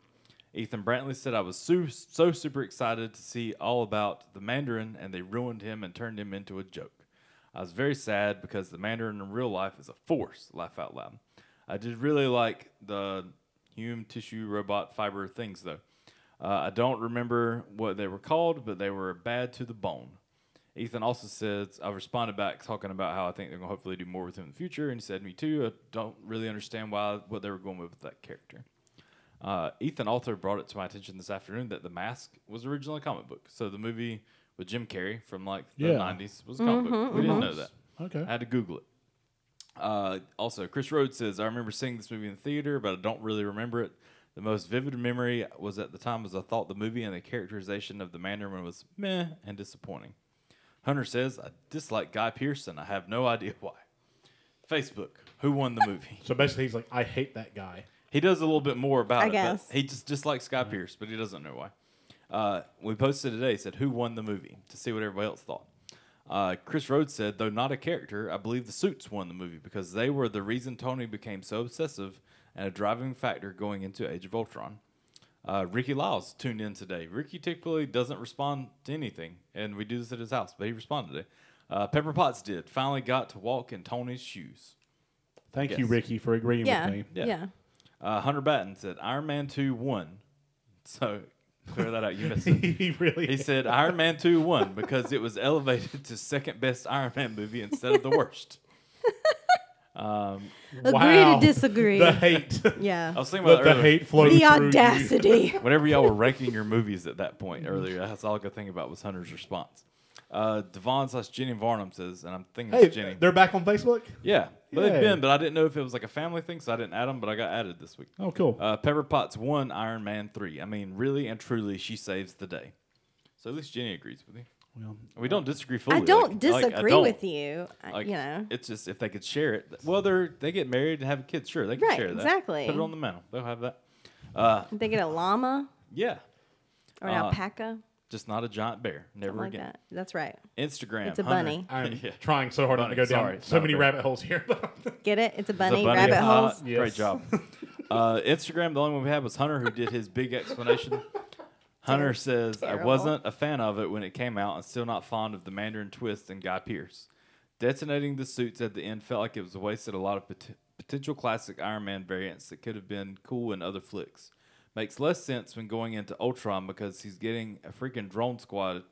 Ethan Brantley said, I was so, so super excited to see all about the Mandarin, and they ruined him and turned him into a joke. I was very sad because the Mandarin in real life is a force. Laugh out loud. I did really like the human tissue robot fiber things, though. Uh, I don't remember what they were called, but they were bad to the bone. Ethan also says, I responded back talking about how I think they're going to hopefully do more with him in the future. And he said, Me too. I don't really understand why what they were going with with that character. Uh, Ethan also brought it to my attention this afternoon that The Mask was originally a comic book. So the movie with Jim Carrey from like the Yeah. 90s was a comic book. We didn't know that. okay. I had to Google it. Uh, also, Chris Rhodes says, I remember seeing this movie in the theater, but I don't really remember it. The most vivid memory was at the time was I thought the movie and the characterization of the Mandarin was meh and disappointing. Hunter says, I dislike Guy Pearson. I have no idea why. Facebook, who won the movie? So basically, he's like, I hate that guy. He does a little bit more about I it. guess. But he just dislikes Guy Pearce, but he doesn't know why. Uh, we posted today, said who won the movie to see what everybody else thought. Uh, Chris Rhodes said, though not a character, I believe the suits won the movie because they were the reason Tony became so obsessive and a driving factor going into Age of Ultron. Uh, Ricky Lyles tuned in today. Ricky typically doesn't respond to anything, and we do this at his house, but he responded today. Uh, Pepper Potts did. Finally got to walk in Tony's shoes. Thank you, Ricky, for agreeing Yeah. with me. Yeah. Yeah. Uh, Hunter Batten said Iron Man 2 won. So clear that out. You missed it. he really. He said Iron Man 2 won because it was elevated to second best Iron Man movie instead of the worst. Um, Agree Wow. to disagree. the hate. yeah. I was thinking Let about the that earlier. hate flow The through you. audacity. Whenever y'all were ranking your movies at that point earlier, that's all I could think about was Hunter's response. Uh, Devon slash Jenny Varnum says, and I'm thinking Hey, it's Jenny. they're back on Facebook. Yeah, but Yay. they've been, but I didn't know if it was like a family thing, so I didn't add them, but I got added this week. Oh, cool. Uh, Pepper Potts won Iron Man 3. I mean, really and truly, she saves the day. So at least Jenny agrees with you. Well, We don't disagree fully. I don't like- like, I disagree don't. with you. Like, you know. it's just if they could share it. Well, they're they get married and have kids. Sure, they can Right, share that. exactly. Put it on the mantle. They'll have that. Uh, They get a llama yeah, or an Uh, alpaca. just not a giant bear. Never Something like again. that. That's right. Instagram. It's a Hunter- bunny. I'm yeah. trying so hard not to Bunny, go down sorry, so many rabbit holes here. Get it? It's a It's a bunny. bunny. Rabbit Uh, holes. Yes. Great job. Uh, Instagram. The only one we had was Hunter, who did his big explanation. Hunter says, "I wasn't a fan of it when it came out, and still not fond of the Mandarin twist and Guy Pearce. Detonating the suits at the end felt like it was wasted a lot of pot- potential classic Iron Man variants that could have been cool in other flicks. Makes less sense when going into Ultron because he's getting a freaking drone squad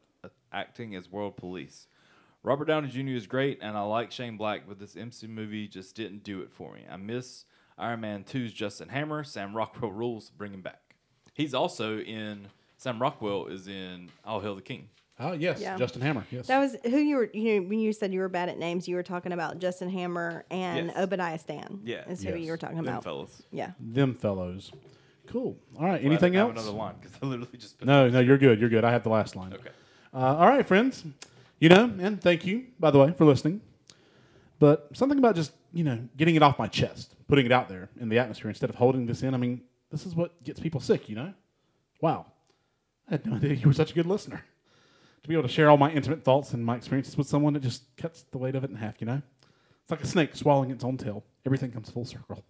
acting as world police. Robert Downey Jr. is great, and I like Shane Black, but this MC movie just didn't do it for me. I miss Iron Man 2's Justin Hammer. Sam Rockwell rules. Bring him back. He's also in. Sam Rockwell is in All Hail the King. Oh yes, Yeah. Justin Hammer. Yes. That was who you were. You know, when you said you were bad at names, you were talking about Justin Hammer and Yes. Obadiah Stan. Yeah. is who Yes. you were talking about? Them about. fellas. Yeah. Them fellows. Cool. All right. Well, Anything didn't else? have Another line because I literally just. Put No, no, you're good. You're good. I have the last line. Okay. Uh, all right, friends. You know, and thank you, by the way, for listening. But something about just, you know, getting it off my chest, putting it out there in the atmosphere instead of holding this in. I mean, this is what gets people sick, you know? Wow. I had no idea you were such a good listener. To be able to share all my intimate thoughts and my experiences with someone that just cuts the weight of it in half, you know? It's like a snake swallowing its own tail. Everything comes full circle.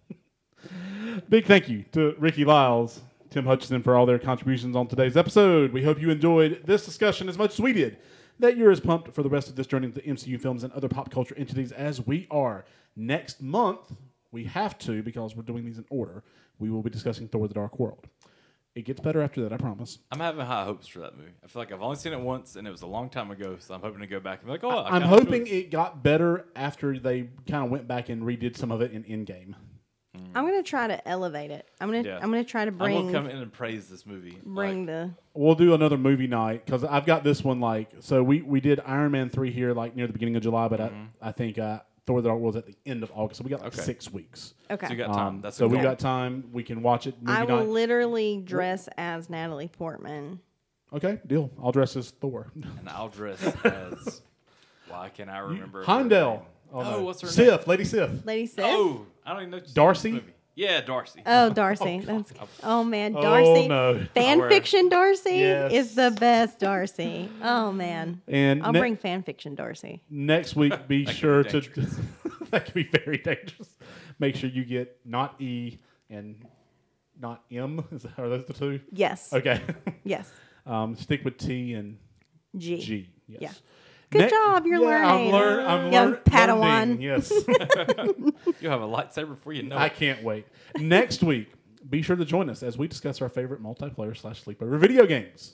Big thank you to Ricky Lyles, Tim Hutchinson for all their contributions on today's episode. We hope you enjoyed this discussion as much as we did. That you're as pumped for the rest of this journey into MCU films and other pop culture entities as we are. Next month, we have to, because we're doing these in order, we will be discussing Thor the Dark World. It gets better after that, I promise. I'm having high hopes for that movie. I feel like I've only seen it once, and it was a long time ago, so I'm hoping to go back and be like, oh, I I'm hoping enjoyed it got better after they kind of went back and redid some of it in Endgame. I'm gonna try to elevate it. I'm gonna. Yeah. I'm gonna try to I'm bring gonna come in and praise this movie. bring like, the. We'll do another movie night because I've got this one like so we we did Iron Man three here like near the beginning of July, but I, I think uh, Thor: The Dark World's at the end of August, so we got like Okay. six weeks. Okay. So you got time. Um, That's so we cool. got time. We can watch it movie I will night. literally dress as Natalie Portman. okay, deal. I'll dress as Thor. and I'll dress as. Why can I remember? her Heimdall. name? Oh, Oh, no. what's her name? Sif, Lady Sif. Lady Sif. Oh, I don't even know. if she's in this Darcy? movie. Yeah, Darcy. Oh, Darcy. That's oh man, Darcy. Oh, Darcy. no. Fan fiction Darcy Yes. is the best Darcy. Oh man. And I'll ne- bring fan fiction Darcy. next week, be sure be to. that could be very dangerous. Make sure you get not E and not M. Is that, are those the two? Yes. Okay. Yes. um, stick with T and G. G. Yes. Yeah. Good job, you're yeah, I'm learning. I'm Young learn- Padawan. learning, Yes. You have a lightsaber before you know I it. can't wait. Next week, be sure to join us as we discuss our favorite multiplayer slash sleepover video games.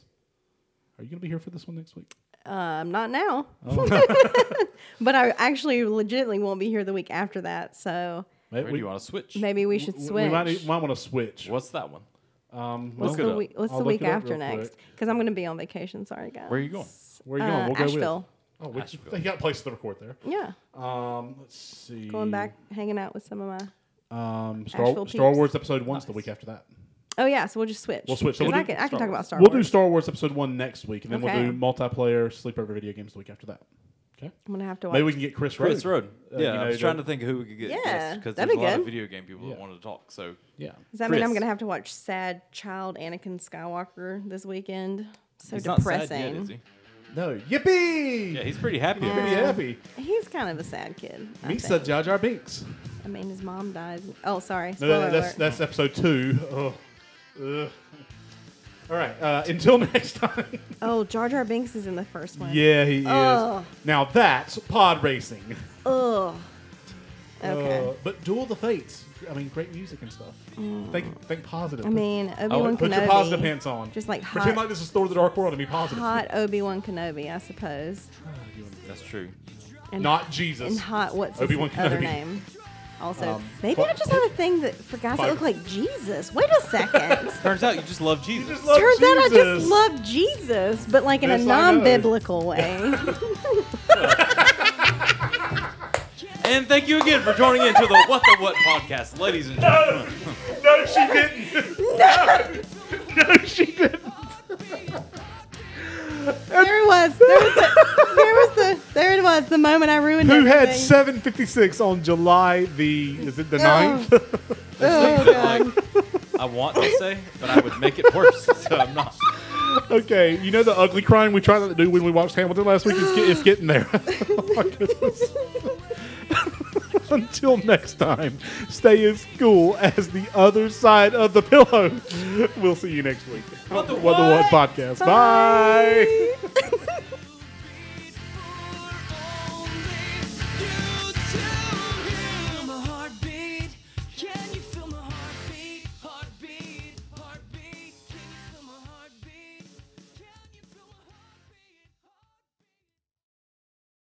Are you going to be here for this one next week? Um, not now. Oh. but I actually legitimately won't be here the week after that. So Maybe Where do you want to switch? maybe we should switch. We might, might want to switch. What's that one? Um, what's the up. week? What's the week after next? Because I'm going to be on vacation. Sorry, guys. Where are you going? Where are you going? Uh, We'll go Asheville. With. Oh, which Asheville. they got places to record there. Yeah, Um, let's see. going back, hanging out with some of my. Um, Star, Asheville Star peeps. Wars episode one's the week after that. Oh yeah, so we'll just switch. We'll switch. So 'Cause we'll I do can, I can Star talk Wars. about Star we'll Wars. do Star Wars episode one next week, and then Okay. we'll do multiplayer sleepover video games the week after that. Okay. I'm gonna have to watch. Maybe we can get Chris Road. Chris Road. Uh, yeah, you I know, was to- trying to think of who we could get. Yeah, because that'd there's be a lot of video game people Yeah. that wanted to talk. So Yeah. Does that mean I'm Chris. gonna have to watch Sad Child Anakin Skywalker this weekend? So he's not sad depressing. yet, is he? No, yippee! Yeah, he's pretty happy. Yeah. about pretty it. happy. He's kind of a sad kid. I Misa think. Jar Jar Binks. I mean, his mom dies. Oh, sorry. No, Spoiler that- that's alert. that's episode two. Oh. Ugh. All right. Uh, until next time. Oh, Jar Jar Binks is in the first one. yeah, he Ugh. is. Now that's pod racing. Ugh. Okay. Uh, but Duel the Fates. I mean, great music and stuff. Think think positive. Mm. I mean, Obi Wan Kenobi. put your positive pants on. Just like Pretend like this is Thor: The Dark World and be positive. Hot Obi Wan Kenobi, I suppose. That's true. And, Not Jesus. and hot. What's Obi-Wan his other Kenobi. name? Also, Um, maybe I just have a thing that for guys that look like Jesus. Wait a second. Turns out you just love Jesus. just love Turns out I just love Jesus, but like in Yes, a I know. non-biblical way. and thank you again for joining in to the What the What podcast, ladies and gentlemen. No, she didn't. no. no, she didn't. there it was. There was the. There was the. There it was. The moment I ruined Who had 756 on July the is it the Oh. 9th? Oh god. I want to say, but I would make it worse, so I'm not. okay, you know the ugly crying we tried to do when we watched Hamilton last week is get, it's getting there. oh my goodness. Until next time, stay in school as the other side of the pillow. We'll see you next week. What the What the What podcast. Bye. Bye.